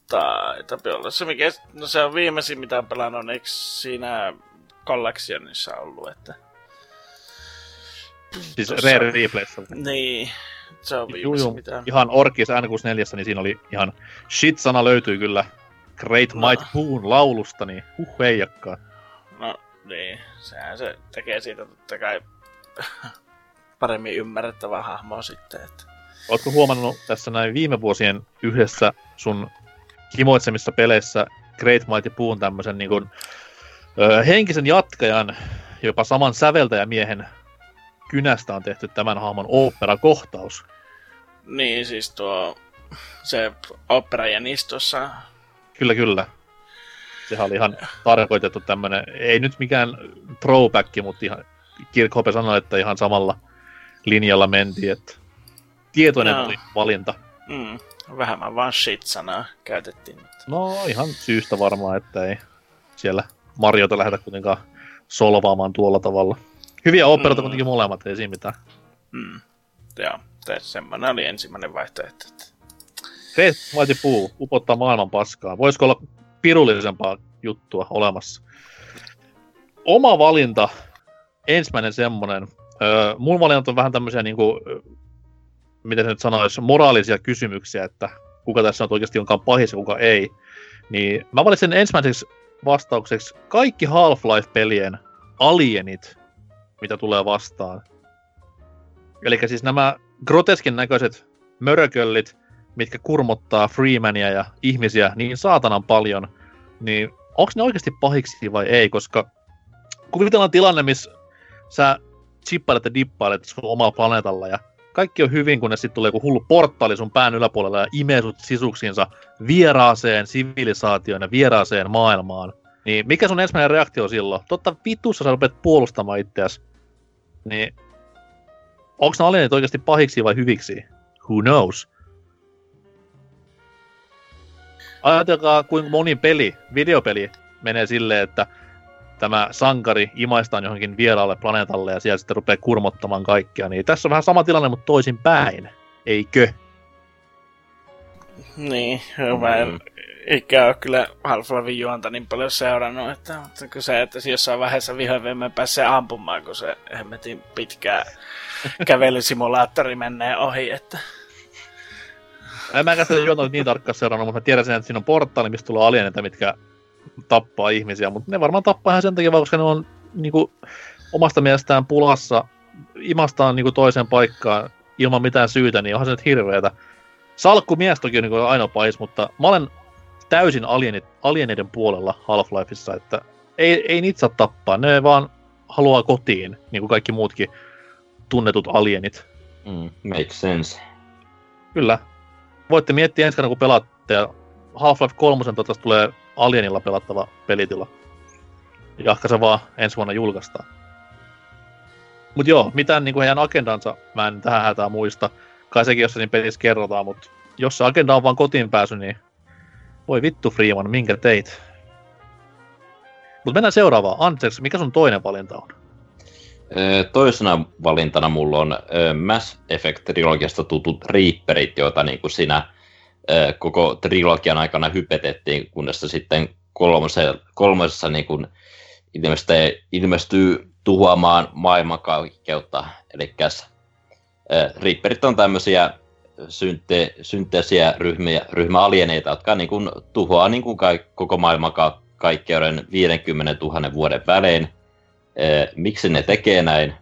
Taitapi olla se, mikä, no se on viimeisin, mitä on pelannut, eikö siinä Collectionissa ollut, että... Siis Tossa- Rare Replayssä. Niin, se on Juu, juu. mitä... Ihan Orkis N64, niin siinä oli ihan shit-sana löytyy kyllä Great No. Might Boon laulusta, niin huh heijakkaa. No, niin, sehän se tekee siitä totta kai paremmin ymmärrettävää hahmoa sitten, että... Oletko huomannut tässä näin viime vuosien yhdessä sun himoitsemissa peleissä Great Mighty Boon tämmöisen niin kuin, henkisen jatkajan, jopa saman säveltäjämiehen kynästä on tehty tämän hahmon opera-kohtaus. Niin, siis tuo... Se opera Jänis tuossa... Kyllä, kyllä. Sehän oli ihan tarkoitettu tämmönen, ei nyt mikään throwback, mutta ihan Kirkhope sanoi, että ihan samalla linjalla mentiin, että tietoinen oli valinta. Mm, vähemmän vaan shit-sanaa käytettiin. Mutta... No ihan syystä varmaan, että ei siellä Mariota lähdetä kuitenkaan solvaamaan tuolla tavalla. Hyviä operoita Mm. kuitenkin molemmat, ei siinä mitään. Mm. Joo, semmoinen oli ensimmäinen vaihtoehto. Great Mighty Puu upottaa maailman paskaa. Voisiko olla pirullisempaa juttua olemassa? Oma valinta, ensimmäinen semmonen. Öö, mun valinnat on vähän tämmöisiä niinku, miten se nyt sanoisi, moraalisia kysymyksiä, että kuka tässä nyt oikeasti onkaan pahis ja kuka ei. Niin mä valitsin ensimmäiseksi vastaukseksi kaikki Half-Life-pelien alienit, mitä tulee vastaan. Eli siis nämä groteskin näköiset mörköllit, mitkä kurmottaa Freemania ja ihmisiä niin saatanan paljon, niin onko ne oikeasti pahiksi vai ei, koska kuvitellaan tilanne, missä sä chippailet ja dippailet sun omalla planeetalla ja kaikki on hyvin, kunnes sitten tulee joku hullu portaali sun pään yläpuolella ja imee sut sisuksiinsa vieraaseen sivilisaatioon ja vieraaseen maailmaan. Niin mikä sun ensimmäinen reaktio silloin? Totta vitussa sä rupeat puolustamaan itseäsi. Niin onko ne alienit oikeasti pahiksi vai hyviksi? Who knows? Ajatelkaa, kuinka moni peli, videopeli, menee silleen, että tämä sankari imaistaan johonkin vieraalle planeetalle ja siellä sitten rupeaa kurmottamaan kaikkea. Niin tässä on vähän sama tilanne, mutta toisin päin. Eikö? Niin, mä en Mm. ikä ole kyllä Half-Life juonta niin paljon seurannut, että, mutta kun se, että jossain vaiheessa vihoin viime pääsee ampumaan, kun se hemmetin pitkää kävelysimulaattori menee ohi, että En mäkään sitä juonta niin tarkkaan seurannut, mutta mä tiedän sen, että siinä on portaali, mistä tulee alieneita, mitkä tappaa ihmisiä, mutta ne varmaan tappaa ihan sen takia, koska ne on niinku, omasta mielestään pulassa, imastaan niinku toiseen paikkaan ilman mitään syytä, niin onhan se nyt hirveetä. Salkkumies toki on niin ainoa pais, mutta mä olen täysin alienit, alieneiden puolella Half-Lifeissa, että ei, ei niitä saa tappaa, ne vaan haluaa kotiin, niin kuin kaikki muutkin tunnetut alienit. Mm, makes sense. Kyllä. Voitte miettiä ensi kerran, kun pelaatte, ja Half-Life 3 toivottavasti tulee Alienilla pelattava pelitila. Jahka se vaan ensi vuonna julkaistaan. Mut joo, mitään niin kuin heidän agendansa mä en tähän hätää muista. Kai sekin jossain pelissä kerrotaan, mutta jos se agenda on vaan kotiin pääsy, niin voi vittu Freeman, minkä teit. Mutta mennään seuraavaan. Anteeksi, mikä sun toinen valinta on? Toisena valintana mulla on Mass Effect-trilogiasta tutut Reaperit, joita niin kuin siinä koko trilogian aikana hypetettiin, kunnes sitten kolmosessa, niin kuin ilmestyy, ilmestyy tuhoamaan maailmankaikkeutta. Eli Reaperit on tämmöisiä synte, synteesiä ryhmiä, ryhmäalieneita, jotka niin kuin tuhoaa niin kuin koko maailmankaikkeuden 50 000 vuoden välein – miksi ne tekee näin?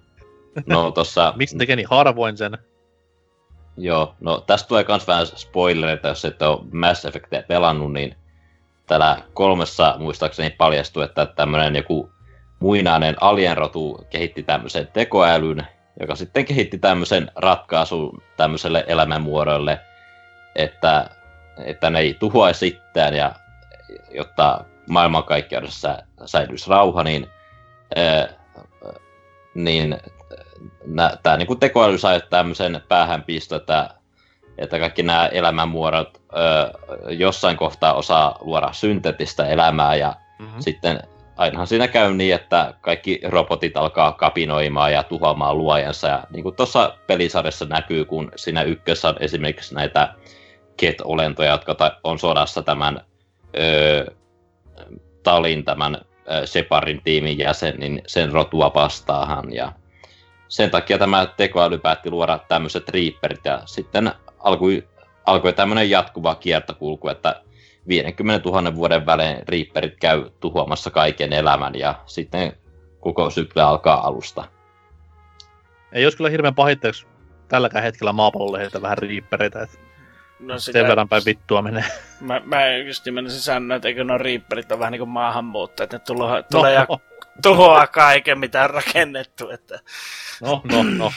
No tossa... miksi tekee niin harvoin sen? Joo, no tästä tulee myös vähän spoilereita, jos et ole Mass Effectia pelannut, niin täällä kolmessa muistaakseni paljastui, että tämmöinen joku muinainen alienrotu kehitti tämmöisen tekoälyn, joka sitten kehitti tämmöisen ratkaisun tämmöiselle elämänmuodolle, että, että ne ei tuhoaisi itseään ja jotta maailmankaikkeudessa säilyisi rauha, niin niin tämä niin tekoäly sai tämmöisen päähänpisto, että, että kaikki nämä elämänmuodot ö, jossain kohtaa osaa luoda synteettistä elämää ja mm-hmm. sitten ainahan siinä käy niin, että kaikki robotit alkaa kapinoimaan ja tuhoamaan luojansa. Ja niin kuin tuossa pelisarjassa näkyy, kun siinä ykkössä on esimerkiksi näitä ket-olentoja, jotka on sodassa tämän ö, Talin, tämän Separin tiimin jäsen, niin sen rotua vastaahan. Ja sen takia tämä tekoäly päätti luoda tämmöiset Reaperit ja sitten alkoi, alkoi tämmöinen jatkuva kiertokulku, että 50 000 vuoden välein Reaperit käy tuhoamassa kaiken elämän ja sitten koko sykli alkaa alusta. Ei olisi kyllä hirveän pahitteeksi tälläkään hetkellä maapallolle heitä vähän Reapereitä, että No sitä, Sen verran päin vittua menee. Mä, mä just menisin sanoa, että eikö nuo riipperit ole vähän niin kuin maahanmuuttajat, että ne tulo, no. tulee ja tuhoaa kaiken, mitä on rakennettu. Että... No, no, no.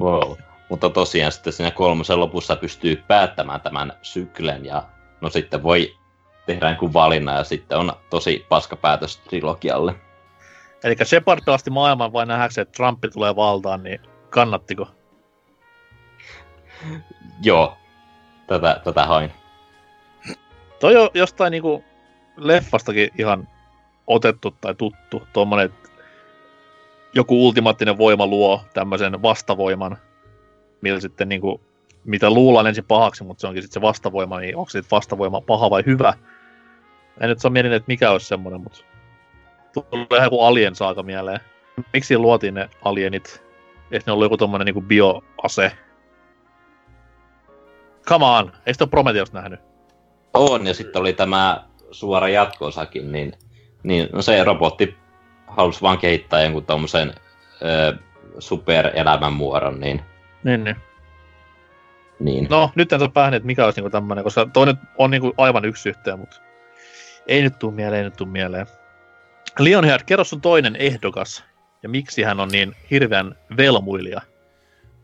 Wow. Mutta tosiaan sitten siinä kolmosen lopussa pystyy päättämään tämän syklen ja no sitten voi tehdä jonkun valinnan ja sitten on tosi paska päätös trilogialle. Eli Shepard pelasti maailman vain nähdäkseen, että Trump tulee valtaan, niin kannattiko? Joo, tätä, tätä hain. Toi on jostain niinku leffastakin ihan otettu tai tuttu, tuommoinen, joku ultimaattinen voima luo tämmöisen vastavoiman, millä sitten niinku, mitä luullaan ensin pahaksi, mutta se onkin sitten se vastavoima, niin onko se vastavoima paha vai hyvä? En nyt saa mietin, että mikä olisi semmoinen, mutta tulee joku alien saaka mieleen. Miksi luotiin ne alienit? Että ne ollut joku tommonen niinku bioase, Come on, ei sitä Prometheus nähnyt? On, ja sitten oli tämä suora jatkosakin, niin, niin no se robotti halusi vaan kehittää jonkun tommosen ö, superelämänmuodon, niin... Niin, niin. Niin. No, nyt en saa päähän, että mikä olisi niinku tämmönen, koska toinen on niinku aivan yksi yhteen, mutta ei nyt tuu mieleen, ei nyt tuu mieleen. Leonhard, kerro sun toinen ehdokas, ja miksi hän on niin hirveän velmuilija?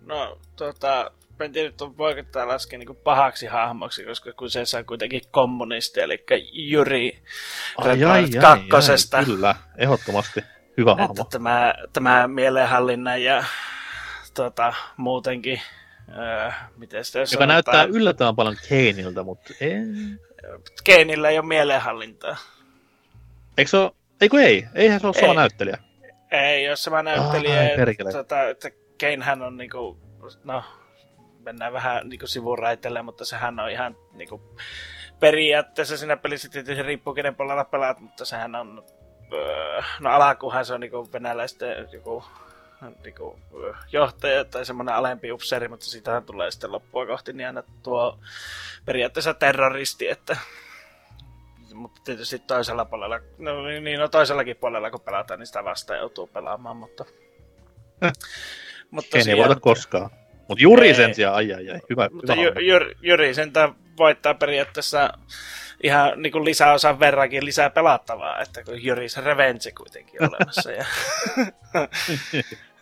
No, tota, en tiedä, että voiko tämä laskea niin pahaksi hahmoksi, koska kun se saa kuitenkin kommunisti, eli Juri ai, ai, ai, kakkosesta. Ai, kyllä, ehdottomasti hyvä että hahmo. Tämä, tämä mielenhallinnan ja tota, muutenkin, öö, miten sitä Joka sanotaan? näyttää yllättävän paljon Keiniltä, mutta ei. Keinillä ei ole mielenhallintaa. Eikö se ole, eikö ei, eihän se ole ei. sama näyttelijä. Ei ole sama näyttelijä. Ah, että, tota, että Keinhän on niinku, no, mennään vähän niin sivuraiteille, mutta sehän on ihan niin kuin, periaatteessa siinä pelissä tietysti riippuu kenen puolella pelaat, mutta sehän on, öö, no alakuhan se on niin kuin venäläisten joku niin kuin, johtaja tai semmoinen alempi upseeri, mutta siitä tulee sitten loppua kohti niin aina tuo periaatteessa terroristi, että mutta tietysti toisella puolella, no niin no toisellakin puolella kun pelataan, niin sitä vasta joutuu pelaamaan, mutta Mutta Ei voita koskaan. Mutta Juri sen sijaan, ai ai ai, hyvä, Mutta hyvä. Jyri, Jyri sentään voittaa periaatteessa ihan niin kuin lisäosan verrankin lisää pelattavaa, että kun Jyris Revenge kuitenkin olemassa. Ja,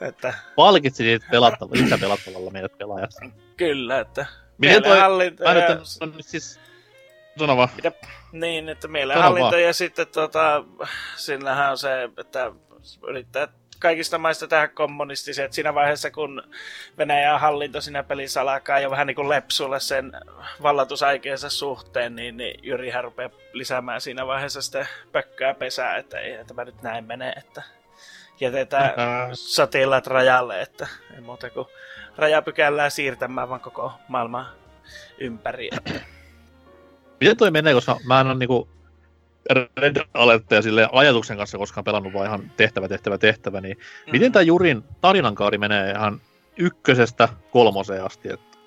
että Palkitsi niitä pelattavalla, lisää pelattavalla meidät pelaajasta. kyllä, että Miten toi, mä nyt ja, on nyt siis, sano vaan. niin, että mielenhallinta ja sitten tota, sillähän on se, että yrittää kaikista maista tehdä kommunistisia, että siinä vaiheessa kun Venäjän hallinto siinä pelissä alkaa jo vähän niin kuin lepsulle sen vallatusaikeensa suhteen, niin, niin Jyrihän rupeaa lisäämään siinä vaiheessa sitten pökkää pesää, että ei tämä nyt näin mene, että jätetään Ää, sotilaat rajalle, että ei muuta kuin rajapykälää siirtämään vaan koko maailman ympäri. Miten toi menee, koska mä en ole niinku Red Alertteja silleen ajatuksen kanssa koskaan pelannut, vaan ihan tehtävä, tehtävä, tehtävä, niin Mm. miten tämä Jurin tarinankaari menee ihan ykkösestä kolmoseen asti? Että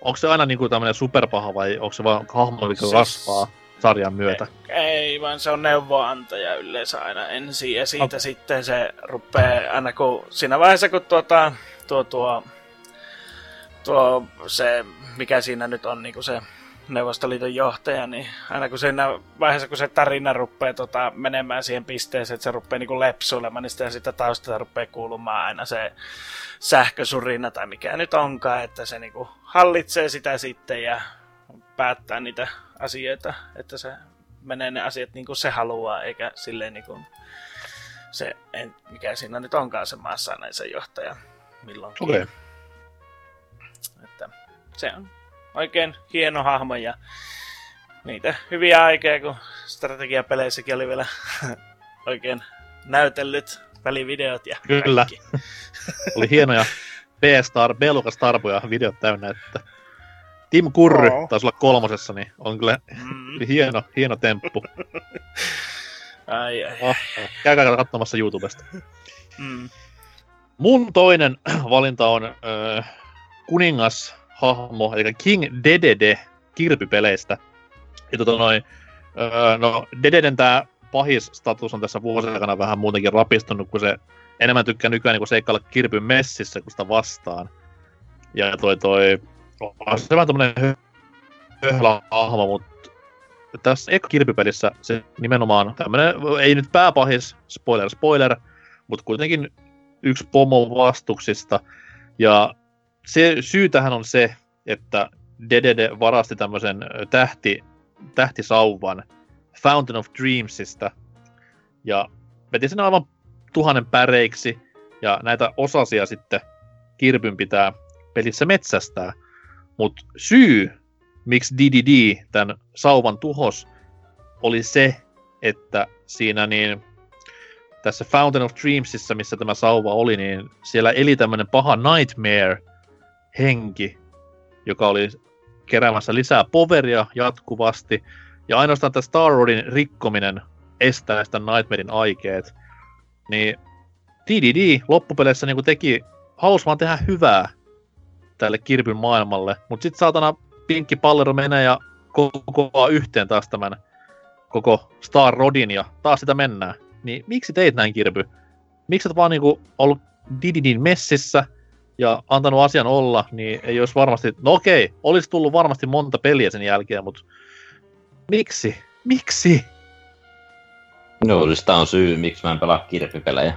onko se aina niinku tämmöinen superpaha vai onko se vaan hahmo, mikä Siis- kasvaa sarjan myötä? Ei, vaan se on neuvoantaja yleensä aina ensin ja siitä Okei. sitten se rupeaa aina kun siinä vaiheessa kun tuota, tuo, tuo, tuo se, mikä siinä nyt on niin kuin se Neuvostoliiton johtaja, niin aina kun siinä vaiheessa, kun se tarina rupeaa tota, menemään siihen pisteeseen, että se rupeaa niin lepsuilemaan, niin sitten sitä taustalta rupeaa kuulumaan aina se sähkösurina tai mikä nyt onkaan, että se niin kuin hallitsee sitä sitten ja päättää niitä asioita, että se menee ne asiat niin kuin se haluaa, eikä silleen niin kuin se, en, mikä siinä nyt onkaan se maassa se johtaja milloinkin. Okay. Että se on oikein hieno hahmo ja niitä hyviä aikoja, kun strategiapeleissäkin oli vielä oikein näytellyt välivideot ja Kyllä. kaikki. Oli hienoja B-star, B-luokan starboja videot täynnä, että Tim Kurry Oo. taisi olla kolmosessa, niin on kyllä Mm. hieno, hieno temppu. Ai, ai. Oh, käykää katsomassa YouTubesta. Mm. Mun toinen valinta on äh, kuningashahmo, eli King Dedede kirpypeleistä. Ja tota noin, äh, no Dededen tää pahis status on tässä vuosien aikana vähän muutenkin rapistunut, kun se enemmän tykkää nykyään niin seikkailla kirpyn messissä, kun sitä vastaan. Ja toi toi, on se vähän tämmönen hö- höhlä hahmo, mutta tässä eka kirpypelissä se nimenomaan tämmönen, ei nyt pääpahis, spoiler spoiler, mutta kuitenkin yksi pomo vastuksista. Ja se syy tähän on se, että Dedede varasti tämmöisen tähti, tähtisauvan Fountain of Dreamsista ja veti sen aivan tuhannen päreiksi ja näitä osasia sitten kirpyn pitää pelissä metsästää. Mutta syy, miksi DDD tämän sauvan tuhos, oli se, että siinä niin tässä Fountain of Dreamsissa, missä tämä sauva oli, niin siellä eli tämmöinen paha Nightmare-henki, joka oli keräämässä lisää poveria jatkuvasti, ja ainoastaan tämä Star Rodin rikkominen estää sitä Nightmarein aikeet. Niin DDD loppupeleissä niin teki, halusi vaan tehdä hyvää tälle kirpyn maailmalle, mutta sitten saatana pinkki pallero menee ja kokoaa yhteen taas tämän koko Star Rodin ja taas sitä mennään. Niin miksi teit näin, Kirpy? Miksi et vaan niinku ollut Dididin messissä ja antanut asian olla, niin ei olisi varmasti... No okei, olisi tullut varmasti monta peliä sen jälkeen, mutta miksi? Miksi? No, siis tää on syy, miksi mä en pelaa kirpipelejä.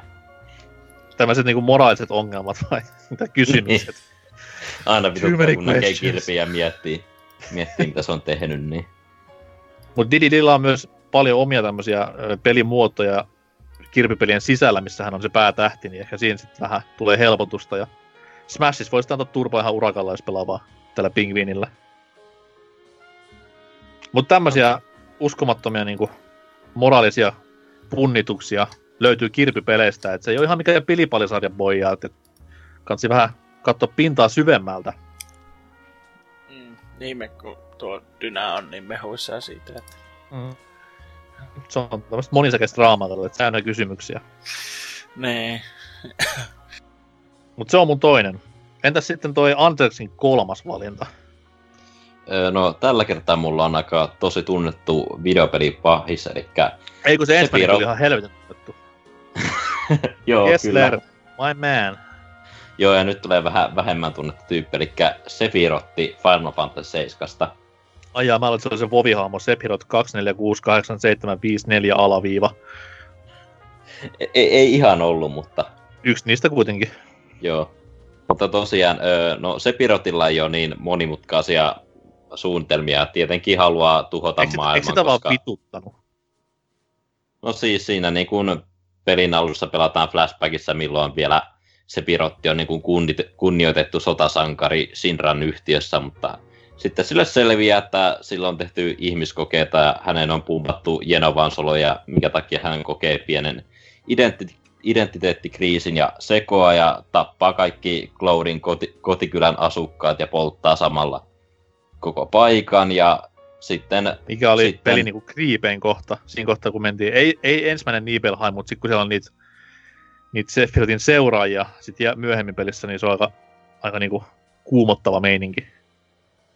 Tämmöiset niinku moraaliset ongelmat vai mitä kysymykset? Aina Too vituttaa, many kun näkee kirpiä ja miettii, miettii, mitä se on tehnyt, niin... Mutta Dididillä on myös paljon omia tämmöisiä pelimuotoja kirpipelien sisällä, missä hän on se päätähti, niin ehkä siinä sitten vähän tulee helpotusta. Ja Smashissa voi sitten antaa turpaa ihan urakalla, jos pelaa vaan tällä pingviinillä. Mutta tämmöisiä uskomattomia niinku, moraalisia punnituksia löytyy kirpipeleistä, että se ei ole ihan mikään pilipalisarjan boija, että kansi vähän katsoa pintaa syvemmältä. Mm. Niin kun tuo Dynä on niin mehuissaan siitä, että Mm. Se on tämmöistä monisäkeistä draamaa, että säännöä kysymyksiä. Nee. Mutta se on mun toinen. Entäs sitten toi Andersin kolmas valinta? No, tällä kertaa mulla on aika tosi tunnettu videopeli pahis, eli Ei kun se ensimmäinen oli ihan helvetin tunnettu. joo, Kessler, kyllä. my man. Joo, ja nyt tulee vähän vähemmän tunnettu tyyppi, eli Sephirotti Final Fantasy 7. Ai jaa, mä aloin, se se Vovihaamo, Sephiroth 24687554 alaviiva. Ei, ei ihan ollut, mutta Yksi niistä kuitenkin. Joo. Mutta tosiaan, no Sephirotilla ei ole niin monimutkaisia suunnitelmia. Tietenkin haluaa tuhota Eikö, maailman, eikö sitä koska... vaan vituttanut? No siis siinä niin kun pelin alussa pelataan flashbackissa, milloin vielä Sepirotti on niin kuin kunnit- kunnioitettu sotasankari Sinran yhtiössä, mutta sitten sille selviää, että sillä on tehty ihmiskokeita ja hänen on pumpattu Jenovan soloja, minkä takia hän kokee pienen identi- identiteettikriisin ja sekoa ja tappaa kaikki Cloudin koti- kotikylän asukkaat ja polttaa samalla koko paikan ja sitten Mikä oli Sitten- peli niinku kriipein kohta, siinä kohtaa kun mentiin, ei, ei ensimmäinen Nibelheim, mutta sitten kun siellä on niitä, niitä Sephirotin seuraajia, sitten jää myöhemmin pelissä, niin se on aika, aika niinku kuumottava meininki.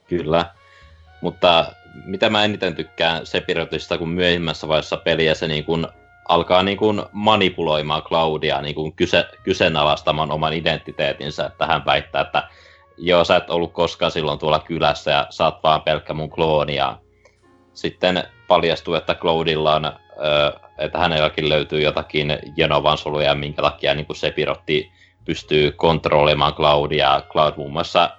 Kyllä. Mutta mitä mä eniten tykkään Sepirotista, kun myöhemmässä vaiheessa peliä se niin kun alkaa niin kun manipuloimaan Claudia niin kun kyse, kyseenalaistamaan oman identiteetinsä, että hän väittää, että joo, sä et ollut koskaan silloin tuolla kylässä ja sä oot vaan pelkkä mun klooni. Ja sitten paljastuu, että Cloudilla on, että hänelläkin löytyy jotakin Jenovan soluja, minkä takia niin kun Sepirotti pystyy kontrolloimaan Claudia. Cloud muun muassa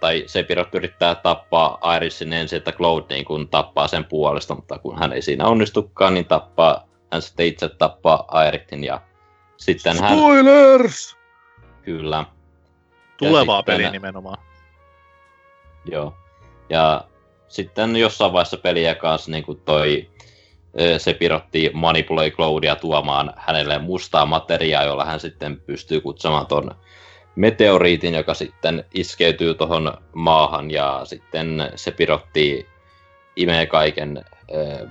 tai Sephiroth yrittää tappaa Irisin ensin, että Cloud niin kun tappaa sen puolesta, mutta kun hän ei siinä onnistukaan, niin tappaa, hän sitten itse tappaa Irisin ja sitten hän, Spoilers! kyllä, Tulevaa sitten- peliä nimenomaan. joo. Ja sitten jossain vaiheessa peliä kanssa niin kuin toi eh, Sepirotti manipuloi Cloudia tuomaan hänelle mustaa materiaa, jolla hän sitten pystyy kutsumaan ton meteoriitin, joka sitten iskeytyy tuohon maahan ja sitten Sepirotti imee kaiken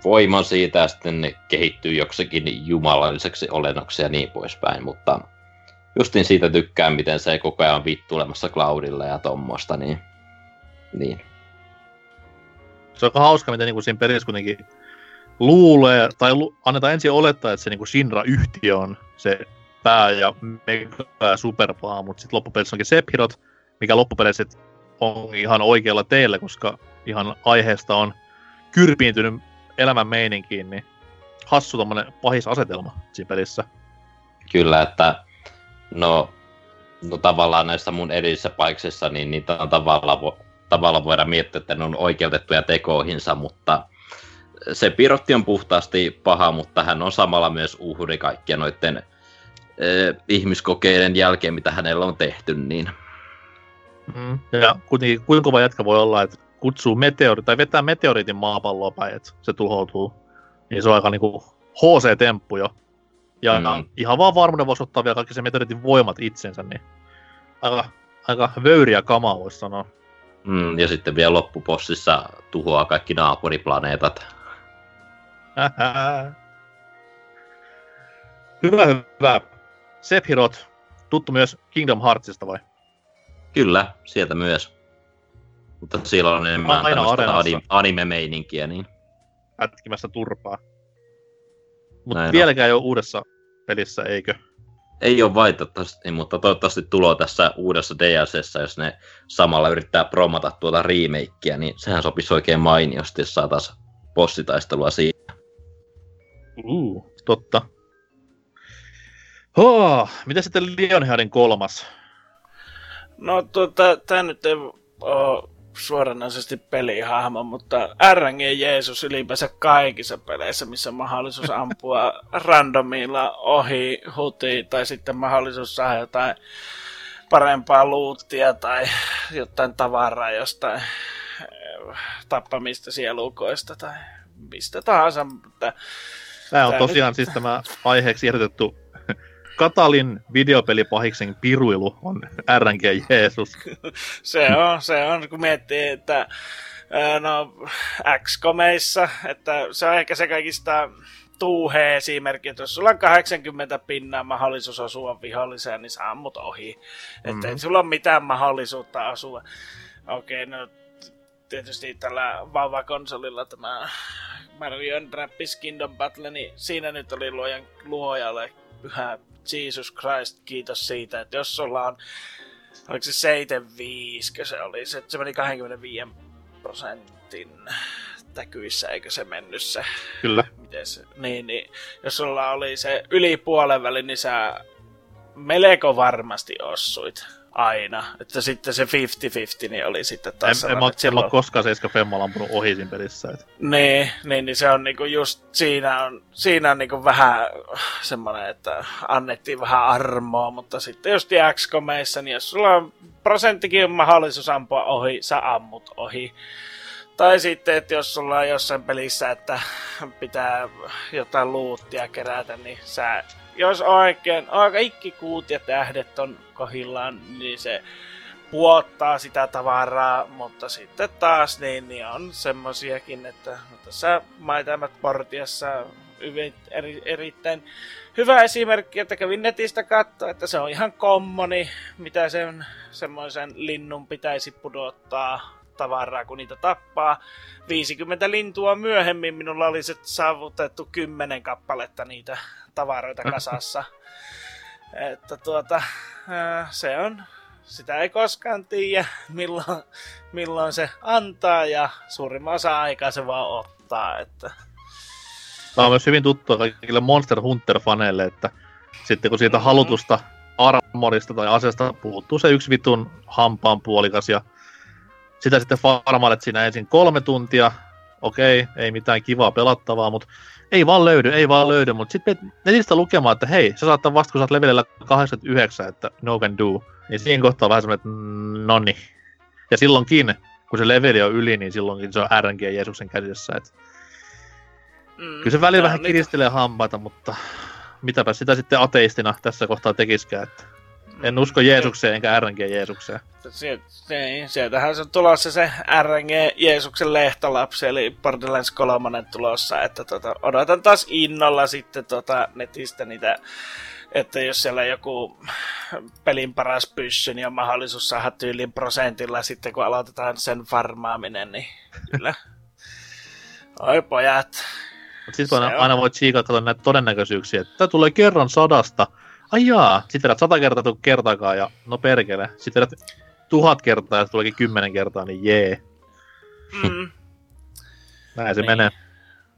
voiman siitä ja sitten kehittyy joksikin jumalalliseksi olennoksi ja niin poispäin, mutta justin siitä tykkään, miten se koko ajan on vittuilemassa Cloudilla ja tommosta, niin, niin. Se on hauska, miten niinku siinä pelissä kuitenkin luulee, tai lu- annetaan ensin olettaa, että se niinku Shinra-yhtiö on se pää ja mega ja superpaa, mutta sitten loppupeleissä onkin Sephiroth, mikä loppupeleissä on ihan oikealla teillä, koska ihan aiheesta on kyrpiintynyt elämän meininkiin, niin hassu tommonen pahis asetelma siinä pelissä. Kyllä, että no, no tavallaan näissä mun edellisissä paikoissa, niin niitä on tavallaan, vo, tavallaan voida miettiä, että ne on oikeutettuja tekoihinsa, mutta se Pirotti on puhtaasti paha, mutta hän on samalla myös uhri kaikkien noiden eh, ihmiskokeiden jälkeen, mitä hänellä on tehty, niin Mm. Ja kuitenkin kuinka kova jätkä voi olla, että kutsuu meteori, tai vetää meteoriitin maapalloa päin, että se tuhoutuu. Niin se on aika niinku HC-temppu jo. Ja Mm. ihan vaan varmuuden voisi ottaa vielä kaikki se meteoriitin voimat itsensä, niin aika, aika vöyriä kamaa voisi sanoa. mm, ja sitten vielä loppupossissa tuhoaa kaikki naapuriplaneetat. hyvä, hyvä. Sephiroth, tuttu myös Kingdom Heartsista vai? Kyllä, sieltä myös. Mutta siellä on enemmän Aina tämmöistä anime-meininkiä, niin Ätkimässä turpaa. Mutta vieläkään ei ole uudessa pelissä, eikö? Ei ole valitettavasti, mutta toivottavasti tulo tässä uudessa DLCssä, jos ne samalla yrittää promata tuota remakeä, niin sehän sopisi oikein mainiosti, jos saataisiin bossitaistelua siinä. Uh, totta. Oh, mitä sitten Lionheadin kolmas? No tuota, tää nyt ei ole suoranaisesti pelihahmo, mutta RNG Jeesus ylipäänsä kaikissa peleissä, missä on mahdollisuus ampua randomilla ohi huti tai sitten mahdollisuus saada jotain parempaa luuttia tai jotain tavaraa jostain eh, tappamista sielukoista tai mistä tahansa, mutta Tämä on tosiaan siis tämä aiheeksi ehdotettu Katalin videopelipahiksen piruilu on RNG Jeesus. Se on, se on, kun miettii, että ää, no, X-komeissa, että se on ehkä se kaikista tuuhe esimerkki, että jos sulla on 80 pinnaa mahdollisuus osua viholliseen, niin sä ammut ohi. Että Mhm. ei sulla ole mitään mahdollisuutta asua. Okei, no tietysti tällä vauvakonsolilla tämä Mario Rabbids Kingdom Battle, niin siinä nyt oli luojan luojalle pyhä Jesus Christ, kiitos siitä, että jos sulla on, oliko se 75, se oli, se, se meni 25 prosentin täkyissä, eikö se mennyt se? Kyllä. Miten se, niin, niin, jos sulla oli se yli puolen väli, niin sä melko varmasti ossuit aina. Että sitten se 50-50 niin oli sitten taas en, en, mä, silloin... en mä koskaan 7 Femmalla ampunut ohi siinä pelissä. Et. Niin, niin, niin, se on niinku just siinä on, siinä on niinku vähän semmoinen, että annettiin vähän armoa, mutta sitten just XCOMeissa, niin jos sulla on prosenttikin on mahdollisuus ampua ohi, sä ammut ohi. Tai sitten, että jos sulla on jossain pelissä, että pitää jotain luuttia kerätä, niin sä, jos oikein, kaikki kuut ja tähdet on kohillaan, niin se puottaa sitä tavaraa, mutta sitten taas niin, niin on semmosiakin, että no tässä Maitamat Portiassa eri, erittäin hyvä esimerkki, että kävin netistä katsoa, että se on ihan kommoni, mitä sen semmoisen linnun pitäisi pudottaa tavaraa, kun niitä tappaa. 50 lintua myöhemmin minulla olisi saavutettu 10 kappaletta niitä tavaroita kasassa. että tuota, se on, sitä ei koskaan tiedä, milloin, milloin se antaa ja suurimman osa aikaa se vaan ottaa. Että... Tämä on myös hyvin tuttua kaikille Monster Hunter-faneille, että sitten kun siitä mm-hmm. halutusta armorista tai aseesta puuttuu se yksi vitun hampaan puolikas ja sitä sitten farmailet siinä ensin kolme tuntia, okei, ei mitään kivaa pelattavaa, mutta ei vaan löydy, ei vaan löydy, mutta sitten netistä lukemaan, että hei, sä saattaa vasta, kun sä oot levelillä 89, että no can do, niin siinä kohtaa on vähän semmoinen, että nonni. Ja silloinkin, kun se leveli on yli, niin silloinkin se on RNG Jeesuksen kädessä, että mm, kyllä se välillä vähän kiristelee hampaita, mutta mitäpä sitä sitten ateistina tässä kohtaa tekiskään, että en usko Jeesukseen enkä RNG Jeesukseen. Sieltä, niin, sieltähän se on tulossa se RNG Jeesuksen lehtolapsi, eli Borderlands 3 tulossa, että tota, odotan taas innolla sitten tota netistä niitä, että jos siellä joku pelin paras pyssy, niin on mahdollisuus saada tyylin prosentilla sitten, kun aloitetaan sen farmaaminen, niin kyllä. Oi pojat. Sitten aina voi tsiikata näitä todennäköisyyksiä, että tämä tulee kerran sadasta, ai jaa, sit vedät sata kertaa tuu kertaakaan ja no perkele. Sitten vedät tuhat kertaa ja se tuleekin kymmenen kertaa, niin jee. Mm. Näin se niin. menee.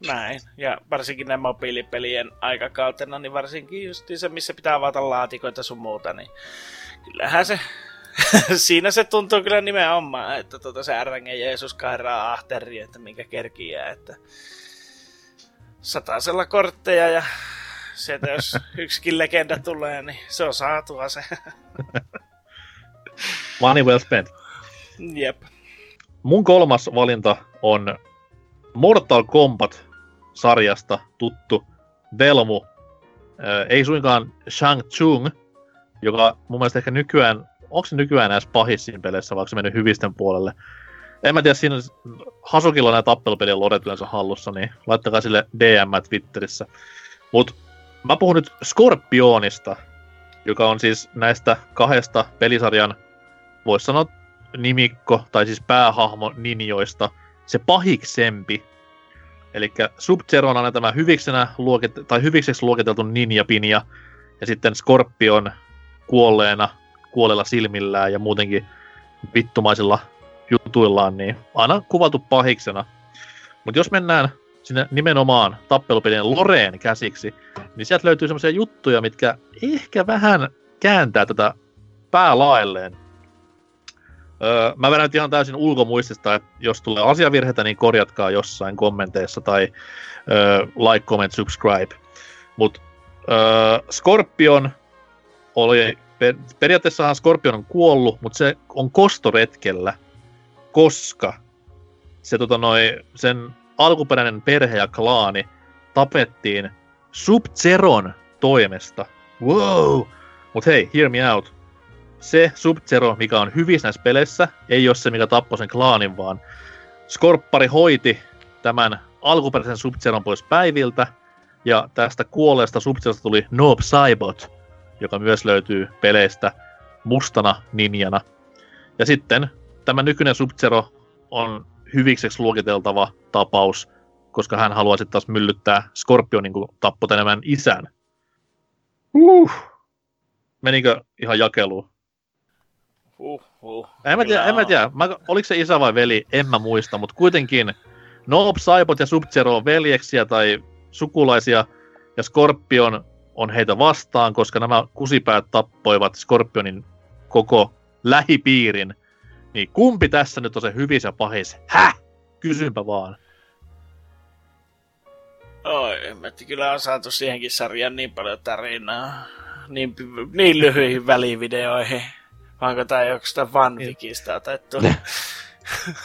Näin. Ja varsinkin nämä mobiilipelien aikakautena, niin varsinkin just se, missä pitää avata laatikoita sun muuta, niin kyllähän se siinä se tuntuu kyllä nimenomaan, että tuota se RNG Jeesus kairaa ahteri, että minkä kerkiää, että satasella kortteja ja sieltä jos yksikin legenda tulee, niin se on saatua se. Money well spent. Jep. Mun kolmas valinta on Mortal Kombat-sarjasta tuttu Velmu. Äh, ei suinkaan Shang Tsung, joka mun mielestä ehkä nykyään, onko se nykyään edes pahis siinä peleissä, vaikka se mennyt hyvisten puolelle. En mä tiedä, siinä Hasukilla on nämä tappelupelien lodet yleensä hallussa, niin laittakaa sille DM Twitterissä. Mut Mä puhun nyt Scorpionista, joka on siis näistä kahdesta pelisarjan, voisi sanoa nimikko, tai siis päähahmo ninjoista, se pahiksempi. Eli sub on aina tämä hyviksenä luokit- tai hyvikseksi luokiteltu ninja-pinja, ja sitten Scorpion kuolleena, kuolleella silmillään ja muutenkin vittumaisilla jutuillaan, niin aina kuvattu pahiksena. Mutta jos mennään sinne nimenomaan tappelupelien Loreen käsiksi, niin sieltä löytyy semmoisia juttuja, mitkä ehkä vähän kääntää tätä päälailleen. Öö, mä vedän ihan täysin ulkomuistista, että jos tulee asiavirheitä, niin korjatkaa jossain kommenteissa tai öö, like, comment, subscribe. Mutta öö, Scorpion oli, per, periaatteessahan Scorpion on kuollut, mutta se on kostoretkellä, koska se, tota, noi, sen alkuperäinen perhe ja klaani tapettiin Sub-Zeron toimesta. Wow! Mut hei, hear me out. Se Sub-Zero, mikä on hyvissä näissä peleissä, ei ole se, mikä tappoi sen klaanin, vaan Skorppari hoiti tämän alkuperäisen sub pois päiviltä, ja tästä kuolleesta sub tuli Noob Saibot, joka myös löytyy peleistä mustana ninjana. Ja sitten tämä nykyinen sub on hyvikseksi luokiteltava tapaus, koska hän haluaa sitten taas myllyttää Scorpionin, kun tappoi enemmän isän. Uh. menikö ihan jakeluun? Uh, uh. En mä tiedä, en mä tiedä. Mä, oliko se isä vai veli, en mä muista, mutta kuitenkin Noob Saibot ja sub on veljeksiä tai sukulaisia, ja Scorpion on heitä vastaan, koska nämä kusipäät tappoivat Scorpionin koko lähipiirin. Niin kumpi tässä nyt on se hyvis ja pahis? Häh? Kysynpä vaan. Oi, mä kyllä on saatu siihenkin sarjaan niin paljon tarinaa. Niin, niin lyhyihin välivideoihin. Onko tää jostain fanfikista otettu?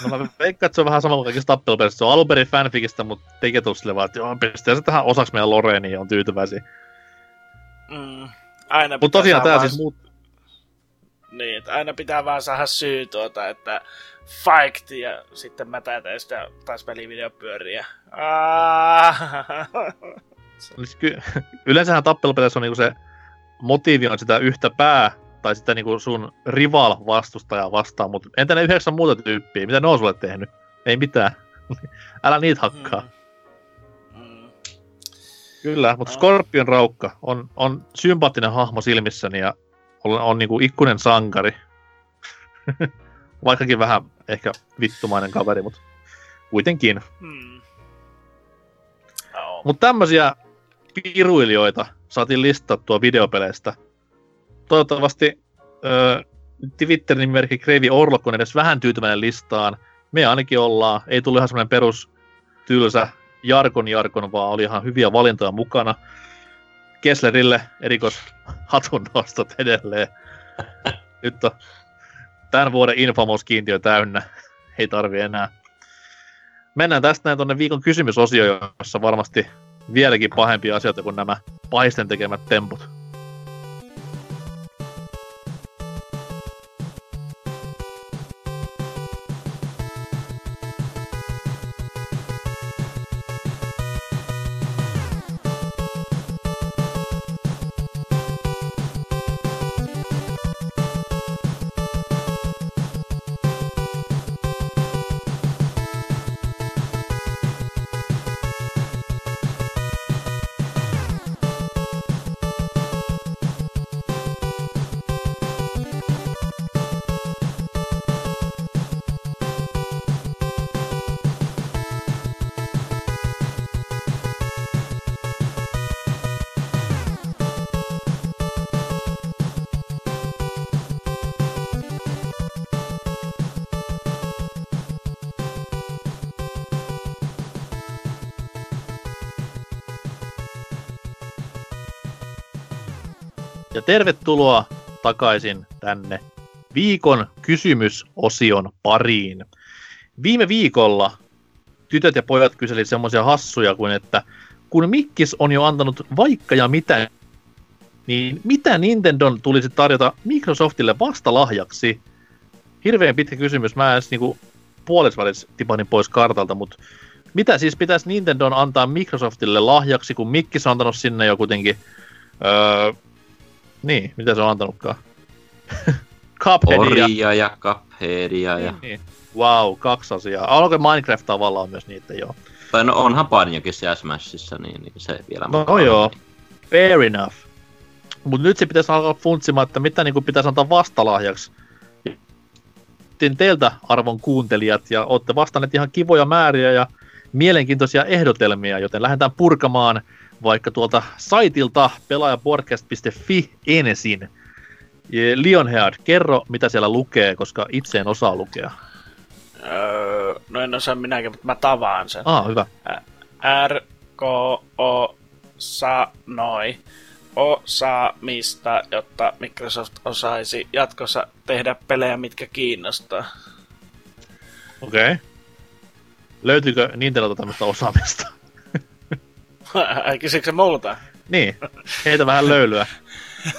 No mä veikkaan, että se on vähän samalla kaikista tappelupelistä. Se on alun perin fanfikista, mutta tekee sille vaan, että joo, pistää se tähän osaksi meidän Loreeniin ja on tyytyväisiä. Mm, aina Mutta tosiaan tää vaan- siis muut... Niin, että aina pitää vaan saada syy tuota, että fight ja sitten mä täytän sitten taas Ah. Siis ky- Yleensähän tappelupeleissä on niinku se motiivi on sitä yhtä pää, tai sitä niinku sun rival vastustajaa vastaan, mutta entä ne yhdeksän muuta tyyppiä? Mitä ne on sulle tehnyt? Ei mitään. Älä niitä hakkaa. Mm. Mm. Kyllä, mutta Ah. Scorpion Raukka on, on sympaattinen hahmo silmissäni ja on, on niinku ikkunen sankari. Vaikkakin vähän ehkä vittumainen kaveri, mutta kuitenkin. Mm. Oh. Mutta tämmöisiä piruilijoita saatiin listattua videopeleistä. Toivottavasti öö, Twitterin nimimerkki Kreivi Orlok on edes vähän tyytyväinen listaan. Me ainakin ollaan. Ei tullut ihan semmoinen perus tylsä Jarkon Jarkon, vaan oli ihan hyviä valintoja mukana. Kesslerille erikois hatunnostot edelleen. Nyt on tämän vuoden Infamous-kiintiö täynnä. Ei tarvi enää. Mennään tästä näin tuonne viikon kysymysosioon, jossa varmasti vieläkin pahempia asioita kuin nämä pahisten tekemät temput. Tervetuloa takaisin tänne viikon kysymysosion pariin. Viime viikolla tytöt ja pojat kyseli semmoisia hassuja kuin, että kun Mikkis on jo antanut vaikka ja mitä, niin mitä Nintendon tulisi tarjota Microsoftille vastalahjaksi? Hirveän pitkä kysymys, mä edes niinku puolesvälis tipanin pois kartalta, mutta mitä siis pitäisi Nintendon antaa Microsoftille lahjaksi, kun Mikkis on antanut sinne jo kuitenkin öö, niin, mitä se on antanutkaan? Cupheadia. Oria ja Cupheadia ja... Niin. Wow, kaksi asiaa. Onko Minecraft tavallaan myös niitä, joo. Tai no onhan Banjokin siellä Smashissa, niin, niin se vielä No mukaan. joo, fair enough. Mutta nyt se pitäisi alkaa funtsimaan, että mitä niin pitäisi antaa vastalahjaksi. Tin teiltä arvon kuuntelijat ja olette vastanneet ihan kivoja määriä ja mielenkiintoisia ehdotelmia, joten lähdetään purkamaan vaikka tuolta saitilta pelaajapodcast.fi ensin. Lionhead, kerro mitä siellä lukee, koska itse en osaa lukea. Öö, no en osaa minäkin, mutta mä tavaan sen. Ah, hyvä. R, K, O, sanoi osaamista, jotta Microsoft osaisi jatkossa tehdä pelejä, mitkä kiinnostaa. Okei. Okay. Löytyykö Nintendolta tämmöistä osaamista? Kysyykö se multa? niin, heitä vähän löylyä.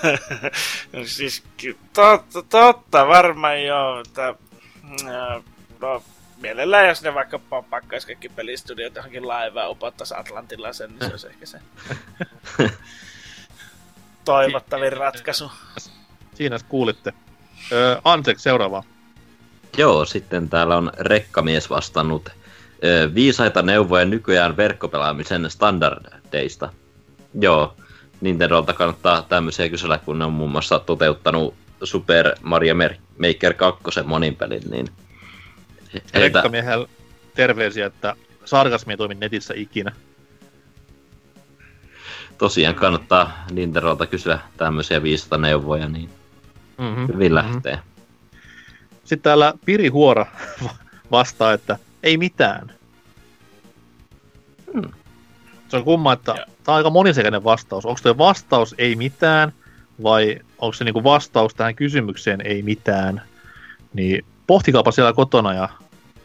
No siis totta, totta varmaan joo. Että, äh, no, mielellään jos ne vaikka pakkaisi kaikki pelistudiot johonkin laivaan upottaisi Atlantilla sen, niin se olisi ehkä se toivottavin ratkaisu. Siinä kuulitte. Öö, Ansek, seuraava. Joo, sitten täällä on rekkamies vastannut viisaita neuvoja nykyään verkkopelaamisen standardeista. Joo, Nintendolta kannattaa tämmöisiä kysellä, kun ne on muun muassa toteuttanut Super Mario Maker 2 monin pelin, niin. Rekkamiehellä terveisiä, että sarkasmi ei toimi netissä ikinä. Tosiaan kannattaa Nintendolta kysyä tämmöisiä viisata neuvoja, niin mm-hmm. hyvin mm-hmm. lähtee. Sitten täällä Piri Huora vastaa, että ei mitään. Hmm. Se on kumma, että ja. tämä on aika monisekäinen vastaus. Onko tuo vastaus ei mitään, vai onko se niinku vastaus tähän kysymykseen ei mitään? Niin pohtikaapa siellä kotona ja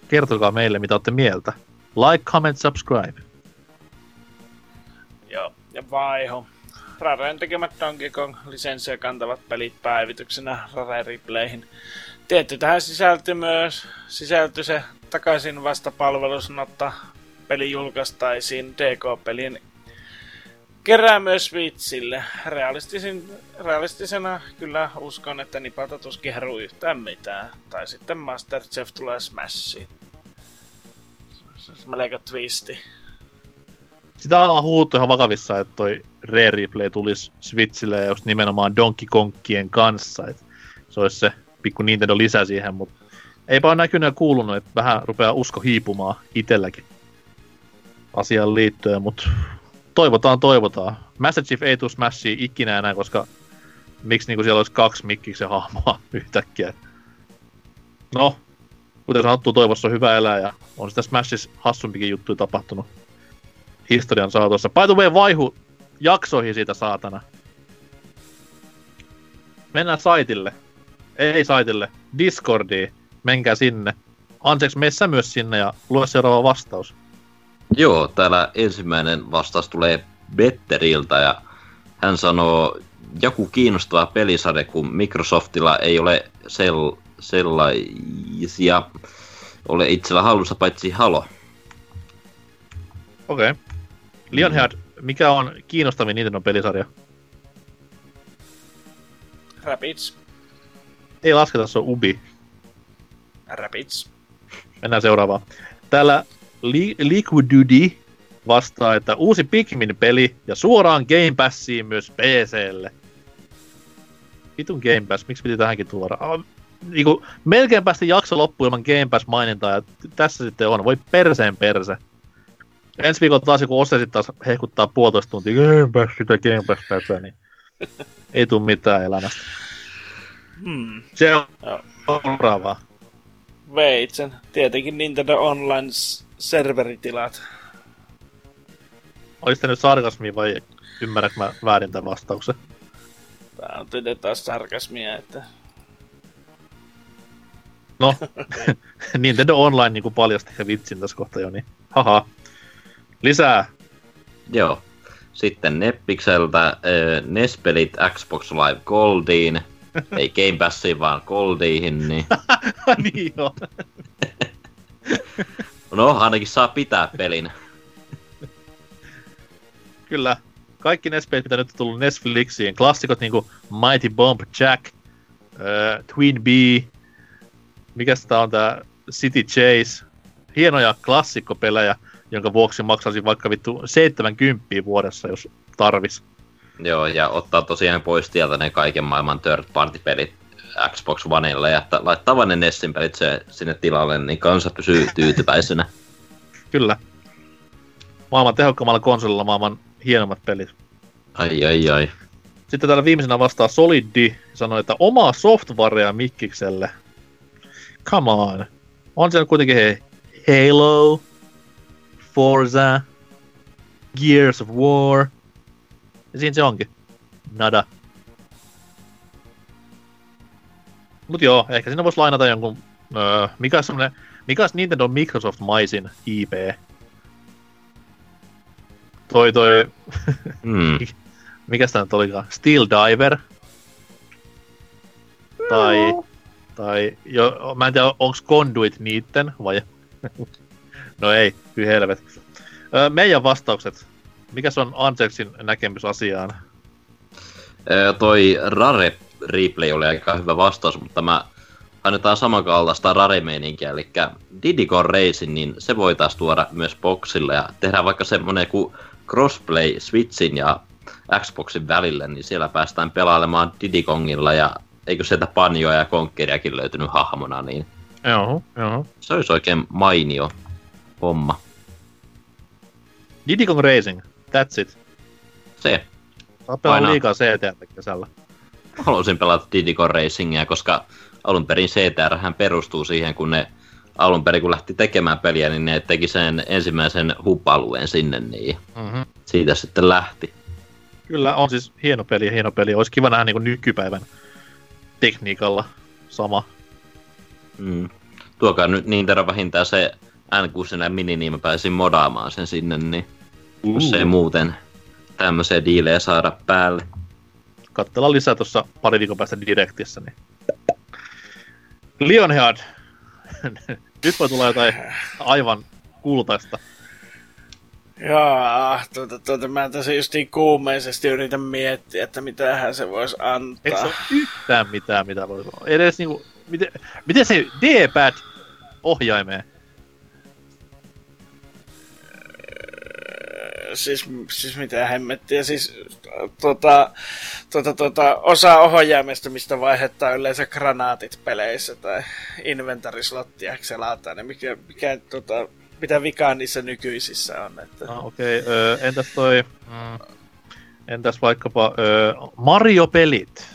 kertokaa meille, mitä olette mieltä. Like, comment, subscribe. Joo, ja vaiho. Raren tekemät Donkey Kong lisenssiä kantavat pelit päivityksenä Rare Replayhin. Tietty tähän sisältyi myös sisältyi se takaisin vastapalvelus, mutta peli julkaistaisiin DK-pelin kerää myös Switchille. Realistisin, realistisena kyllä uskon, että nipata tuskin heruu yhtään mitään. Tai sitten Masterchef tulee Smashiin. Melko twisti. Sitä on huuttu ihan vakavissa, että toi Rare Replay tulisi Switchille just nimenomaan Donkey Kongkien kanssa. Et se olisi se pikku Nintendo lisä siihen, mutta eipä ole näkynyt ja kuulunut, että vähän rupeaa usko hiipumaan itselläkin asiaan liittyen, mutta toivotaan, toivotaan. Master Chief ei tule Smashia ikinä enää, koska miksi niinku siellä olisi kaksi mikkiksen hahmoa yhtäkkiä. No, kuten sanottu, toivossa on hyvä elää ja on sitä Smashissa hassumpikin juttu tapahtunut historian saatossa. By the way, vaihu jaksoihin siitä saatana. Mennään saitille. Ei saitille. Discordiin. Menkää sinne. Anteeksi, meissä myös sinne ja lue seuraava vastaus. Joo, täällä ensimmäinen vastaus tulee Betteriltä ja hän sanoo, joku kiinnostava pelisade, kun Microsoftilla ei ole sel- sellaisia ole itsellä hallussa paitsi Halo. Okei. Okay. Lionhead, mikä on kiinnostavin Nintendo pelisarja? Rapids. Ei lasketa, se on Ubi. Rapids. Mennään seuraavaan. Täällä Li- Liquidudy vastaa, että uusi Pikmin-peli ja suoraan Game Passiin myös PClle. Vitun Game Pass, miksi piti tähänkin tuoda? Ah, niinku, melkein päästi jakso loppuun ilman Game Pass-mainintaa ja tässä sitten on. Voi perseen perse. Ensi viikolla taas joku Ose sitten taas hehkuttaa puolitoista tuntia Game Pass, sitä Game Pass tätä, niin ei tule mitään elämästä. Hmm. Se on seuraavaa. Veitsen. Tietenkin Nintendo Online serveritilat. Olis nyt sarkasmi vai ymmärrätkö mä väärin tämän vastauksen? Tää on tietysti taas sarkasmia, että... No, Nintendo Online niinku paljasti he vitsin tässä kohta jo, niin haha. Lisää. Joo. Sitten Neppikseltä äh, Nespelit Xbox Live Goldiin. Ei Game Passiin, vaan Goldiin, niin... niin joo. No, ainakin saa pitää pelin. Kyllä. Kaikki nes mitä nyt on tullut Netflixiin, klassikot niinku Mighty Bomb Jack, äh, Twin B, mikä tää on tää City Chase, hienoja klassikkopelejä, jonka vuoksi maksaisin vaikka vittu 70 vuodessa, jos tarvis. Joo, ja ottaa tosiaan pois sieltä ne kaiken maailman third party pelit Xbox Oneille ja että laittaa vain ne Nessin pelit se sinne tilalle, niin kansa pysyy tyytyväisenä. Kyllä. Maailman tehokkaammalla konsolilla maailman hienommat pelit. Ai ai ai. Sitten täällä viimeisenä vastaa Solidi sanoi, että omaa softwarea Mikkikselle. Come on. On siellä kuitenkin hei, Halo, Forza, Gears of War. Ja siinä se onkin. Nada. Mut joo, ehkä siinä voisi lainata jonkun... Öö, mikä on semmonen... Mikä on Nintendo Microsoft maisin IP? Toi toi... Mm. mikä sitä nyt olikaan? Steel Diver? Tai... Tai... Jo, mä en tiedä, onks Conduit niitten vai... no ei, kyllä helvet. Öö, meidän vastaukset. Mikä on Anseksin näkemys asiaan? Öö, toi Rare replay oli aika hyvä vastaus, mutta mä annetaan samankaltaista rare-meininkiä, eli Diddy Kong Racing, niin se voitaisiin tuoda myös boxille ja tehdään vaikka semmonen kuin crossplay Switchin ja Xboxin välille, niin siellä päästään pelailemaan Diddy Kongilla ja eikö sieltä Panjoa ja Konkkeriakin löytynyt hahmona, niin Joo, joo. se olisi oikein mainio homma. Diddy Kong Racing, that's it. Se. Saa pelaa Aina. liikaa CT kesällä. Haluaisin pelata Diddy Kong Racingia, koska alun perin CTR hän perustuu siihen, kun ne alun perin kun lähti tekemään peliä, niin ne teki sen ensimmäisen hub-alueen sinne, niin Mm-hmm. siitä sitten lähti. Kyllä, on siis hieno peli, hieno peli. Olisi kiva nähdä niin nykypäivän tekniikalla sama. Mm. Tuokaa nyt Nintendo vähintään se N6 mini, niin mä pääsin modaamaan sen sinne, niin jos ei muuten tämmöisiä diilejä saada päälle. Katsellaan lisää tuossa pari viikon päästä Directissä. Niin. Lionhead. Nyt voi tulla jotain aivan kultaista. Joo, tuota, tuota, mä tässä justiin kuumeisesti yritän miettiä, että mitähän se voisi Eikö se antaa. ole yhtään mitään, mitä voi olla? Edes niinku, miten, miten se D-pad ohjaimeen? Siis, siis mitä hemmettiä, siis tuota, tuota, tuota, osa ohjaimesta, mistä vaihdetaan yleensä granaatit peleissä tai inventarislottia selataan, niin mikä, mikä tuota, mitä vikaa niissä nykyisissä on. Että... No, Okei, okay, entäs toi... Mm, entäs vaikkapa ö, Mario-pelit?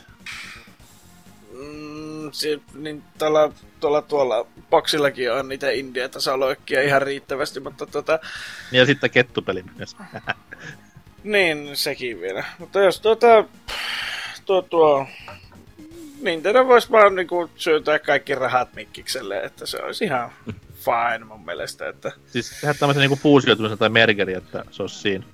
Mm, si- niin tuolla, tuolla, tuolla boksillakin on niitä indie-tasoloikkia ihan riittävästi, mutta tota, Ja sitten kettupeli myös. niin sekin vielä. Mutta jos tuota, tuo, tuo Nintendo voisi vaan niinku syytää kaikki rahat Mikkikselle, että se olisi ihan fine mun mielestä. Että... siis tehdä tämmöisen niinku fuusioitumisen tai mergeri, että se olisi siinä.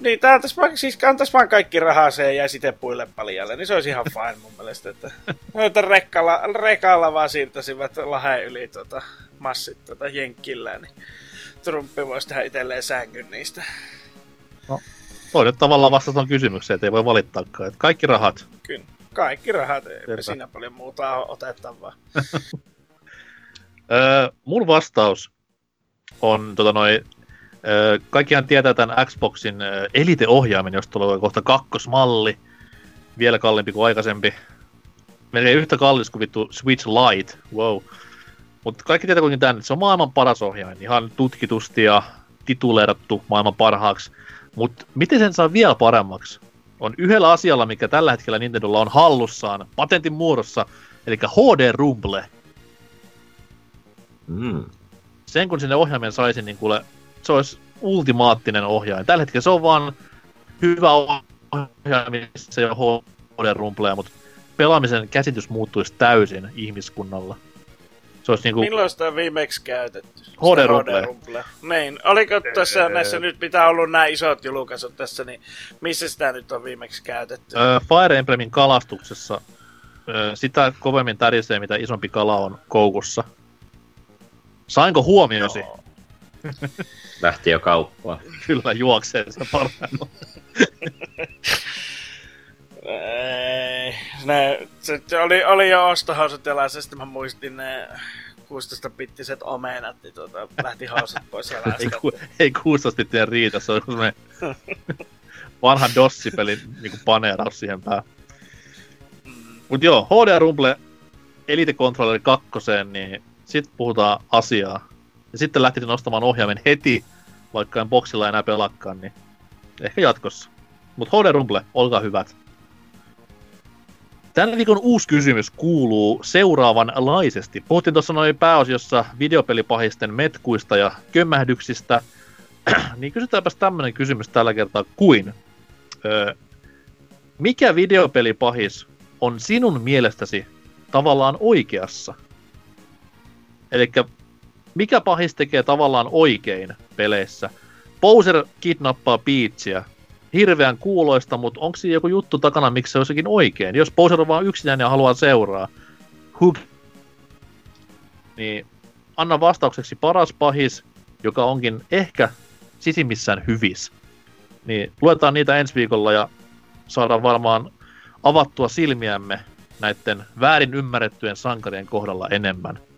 Niin, tää antais vaan, siis antais vaan kaikki rahaa se ja sitten puille paljalle, niin se olisi ihan fine mun mielestä. Että, että rekkalla, rekalla vaan siirtäisivät laheen yli tota, massit tota, jenkkillä, niin Trumpi voisi tehdä itselleen sängyn niistä. Toi nyt tavallaan tuon kysymykseen, että ei voi valittaakaan. Että kaikki rahat. Kyllä, kaikki rahat, ei siinä paljon muuta ole otettavaa. Öö, mun vastaus on tota noi, öö, kaikkihan tietää tämän Xboxin Elite-ohjaimen, josta tulee kohta kakkosmalli. Vielä kalliimpi kuin aikaisempi. Melkein yhtä kallis kuin vittu Switch Lite, wow. Mutta kaikki tietää kuitenkin tämän, että se on maailman paras ohjain. Ihan tutkitusti ja tituleerattu maailman parhaaksi. Mutta miten sen saa vielä paremmaksi? On yhdellä asialla, mikä tällä hetkellä Nintendolla on hallussaan, patentin muodossa, eli HD Rumble Mm. sen kun sinne ohjaimen saisi, niin kuule, se olisi ultimaattinen ohjain. Tällä hetkellä se on vaan hyvä ohjain, missä ei ole HD-rumpleja, mutta pelaamisen käsitys muuttuisi täysin ihmiskunnalla. Se olisi niinku, Milloin sitä on viimeksi käytetty? HD-rumpleja. Niin, oliko tässä näissä nyt, mitä on ollut nämä isot julkaisut tässä, niin missä sitä nyt on viimeksi käytetty? ö, Fire Emblemin kalastuksessa ö, sitä kovemmin tärisee, mitä isompi kala on koukussa. Sainko huomiosi? Lähti jo kauppaan. Kyllä juoksee se parhaillaan. Ei, ne, se, se oli, oli jo ostohousut jalassa, sitten mä muistin ne 16-bittiset omenat, niin tuota, lähti housut pois ei, jalasta. ku, ei 16 bittiä riitä, se on semmoinen vanha dossipelin niinku paneeraus siihen päähän. Mut joo, HD Rumble Elite Controller 2, niin sit puhutaan asiaa. Ja sitten lähtisin nostamaan ohjaimen heti, vaikka en boksilla enää pelakkaan, niin ehkä jatkossa. Mut HD Rumble, olkaa hyvät. Tämän viikon uusi kysymys kuuluu seuraavanlaisesti. Puhuttiin tuossa noin pääosiossa videopelipahisten metkuista ja kömmähdyksistä. niin kysytäänpäs tämmönen kysymys tällä kertaa kuin. Öö, mikä videopelipahis on sinun mielestäsi tavallaan oikeassa? Eli mikä pahis tekee tavallaan oikein peleissä? Bowser kidnappaa Peachia. Hirveän kuuloista, mutta onko siinä joku juttu takana, miksi se olisikin oikein? Jos Bowser on vaan yksinäinen ja haluaa seuraa. Hub. Niin anna vastaukseksi paras pahis, joka onkin ehkä sisimmissään hyvis. Niin luetaan niitä ensi viikolla ja saadaan varmaan avattua silmiämme näiden väärin ymmärrettyjen sankarien kohdalla enemmän.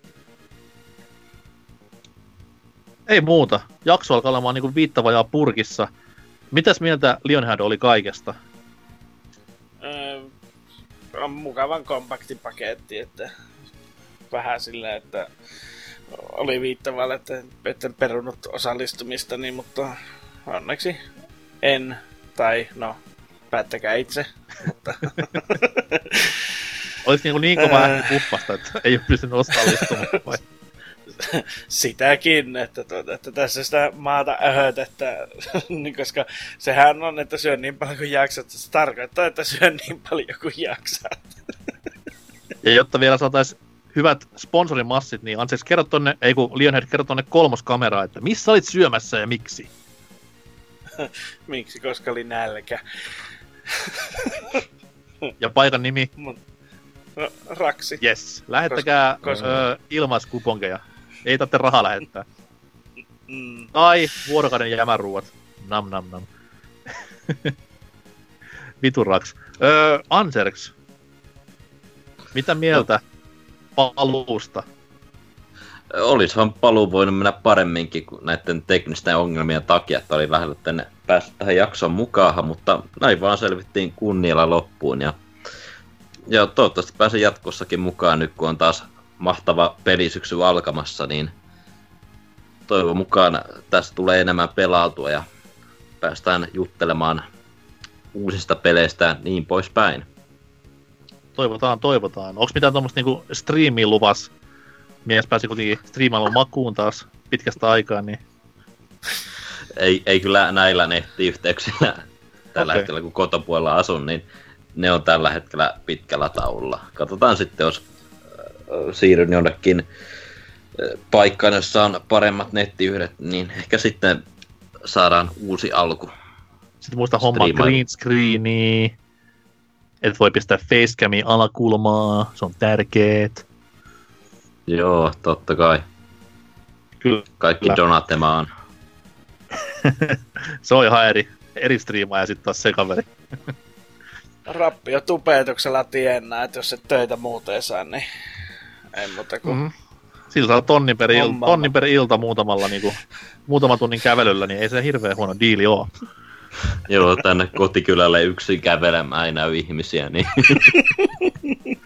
Ei muuta. Jakso alkaa olemaan niin viittavajaa purkissa. Mitäs mieltä Lionhead oli kaikesta? Öö, on mukavan kompakti paketti, että vähän sillä, että oli viittavalla, että en perunut osallistumista, niin, mutta onneksi en, tai no, päättäkää itse. Mutta... Olisi niin, niin kova ääni että ei ole pystynyt osallistumaan vai? Sitäkin, että, tuota, että tässä sitä maata öhötettä, niin koska sehän on, että syön niin paljon kuin jaksat. Se tarkoittaa, että syön niin paljon kuin jaksat. Ja jotta vielä saataisiin hyvät sponsorimassit, niin anteeksi, kerro tonne, ei kun Lionhead, kerro tonne kolmoskameraa, että missä olit syömässä ja miksi? miksi, koska oli nälkä. ja paikan nimi? No, raksi. Yes. Lähettäkää koska, Ö, ilmaiskuponkeja. Ei tarvitse rahaa lähettää. Mm. Tai vuorokauden jämäruuat. Nam nam nam. Vituraks. Öö, Anserks. Mitä mieltä no. paluusta? Olisihan paluu voinut mennä paremminkin kuin näiden teknisten ongelmien takia, että oli lähellä tänne päästä tähän jakson mukaan, mutta näin vaan selvittiin kunnialla loppuun ja ja toivottavasti pääsen jatkossakin mukaan nyt, kun on taas mahtava pelisyksy alkamassa, niin toivon mukaan tästä tulee enemmän pelautua ja päästään juttelemaan uusista peleistä niin poispäin. Toivotaan, toivotaan. Onko mitään tuommoista niinku striimiin luvas? Mies pääsi kuitenkin striimailun makuun taas pitkästä aikaa, niin... ei, ei kyllä näillä nettiyhteyksillä tällä okay. hetkellä, kun kotopuolella asun, niin ne on tällä hetkellä pitkällä taululla. Katsotaan sitten, jos siirryn jonnekin paikkaan, jossa on paremmat nettiyhdet, niin ehkä sitten saadaan uusi alku. Sitten muista homma green screeni, että voi pistää facecami alakulmaa, se on tärkeet. Joo, totta kai. Kyllä. Kaikki donatemaan. se on ihan eri, eri striimaa ja sitten taas se kaveri. rappio tupeetuksella tiennä, että jos et töitä muuten saa, niin ei muuta kuin... Mm-hmm. Sillä saa tonnin per, il, tonnin per ilta muutamalla, niin kuin, muutaman tunnin kävelyllä, niin ei se hirveän huono diili ole. Joo, tänne kotikylälle yksin kävelemään ei näy ihmisiä, niin...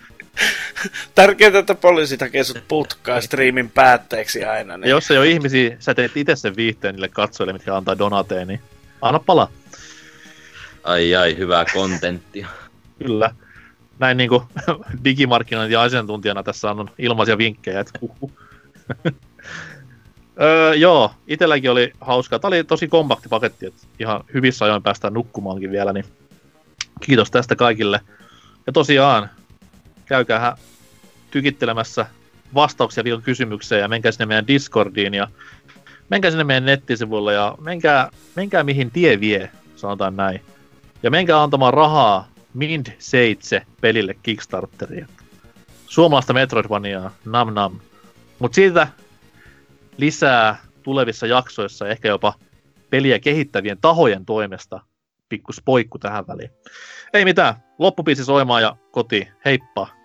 Tärkeintä, että poliisi tekee sut putkaa striimin päätteeksi aina. Niin... Ja jos ei ole ihmisiä, sä teet itse sen viihteen niille katsojille, mitkä antaa donateen, niin anna palaa. Ai ai, hyvää kontenttia. Kyllä. Näin niin kuin digimarkkinoinnin asiantuntijana tässä on ilmaisia vinkkejä. Että uhuh. öö, joo, itselläkin oli hauskaa. Tämä oli tosi kompakti paketti, että ihan hyvissä ajoin päästään nukkumaankin vielä, niin kiitos tästä kaikille. Ja tosiaan, käykää tykittelemässä vastauksia vielä kysymykseen ja menkää sinne meidän Discordiin ja menkää sinne meidän nettisivuille ja menkää, menkää mihin tie vie, sanotaan näin. Ja menkää antamaan rahaa Mind 7 pelille Kickstarteria. Suomalaista Metroidvaniaa, nam nam. Mut siitä lisää tulevissa jaksoissa, ehkä jopa peliä kehittävien tahojen toimesta. Pikku spoikku tähän väliin. Ei mitään, loppupiisi soimaan ja koti. Heippa!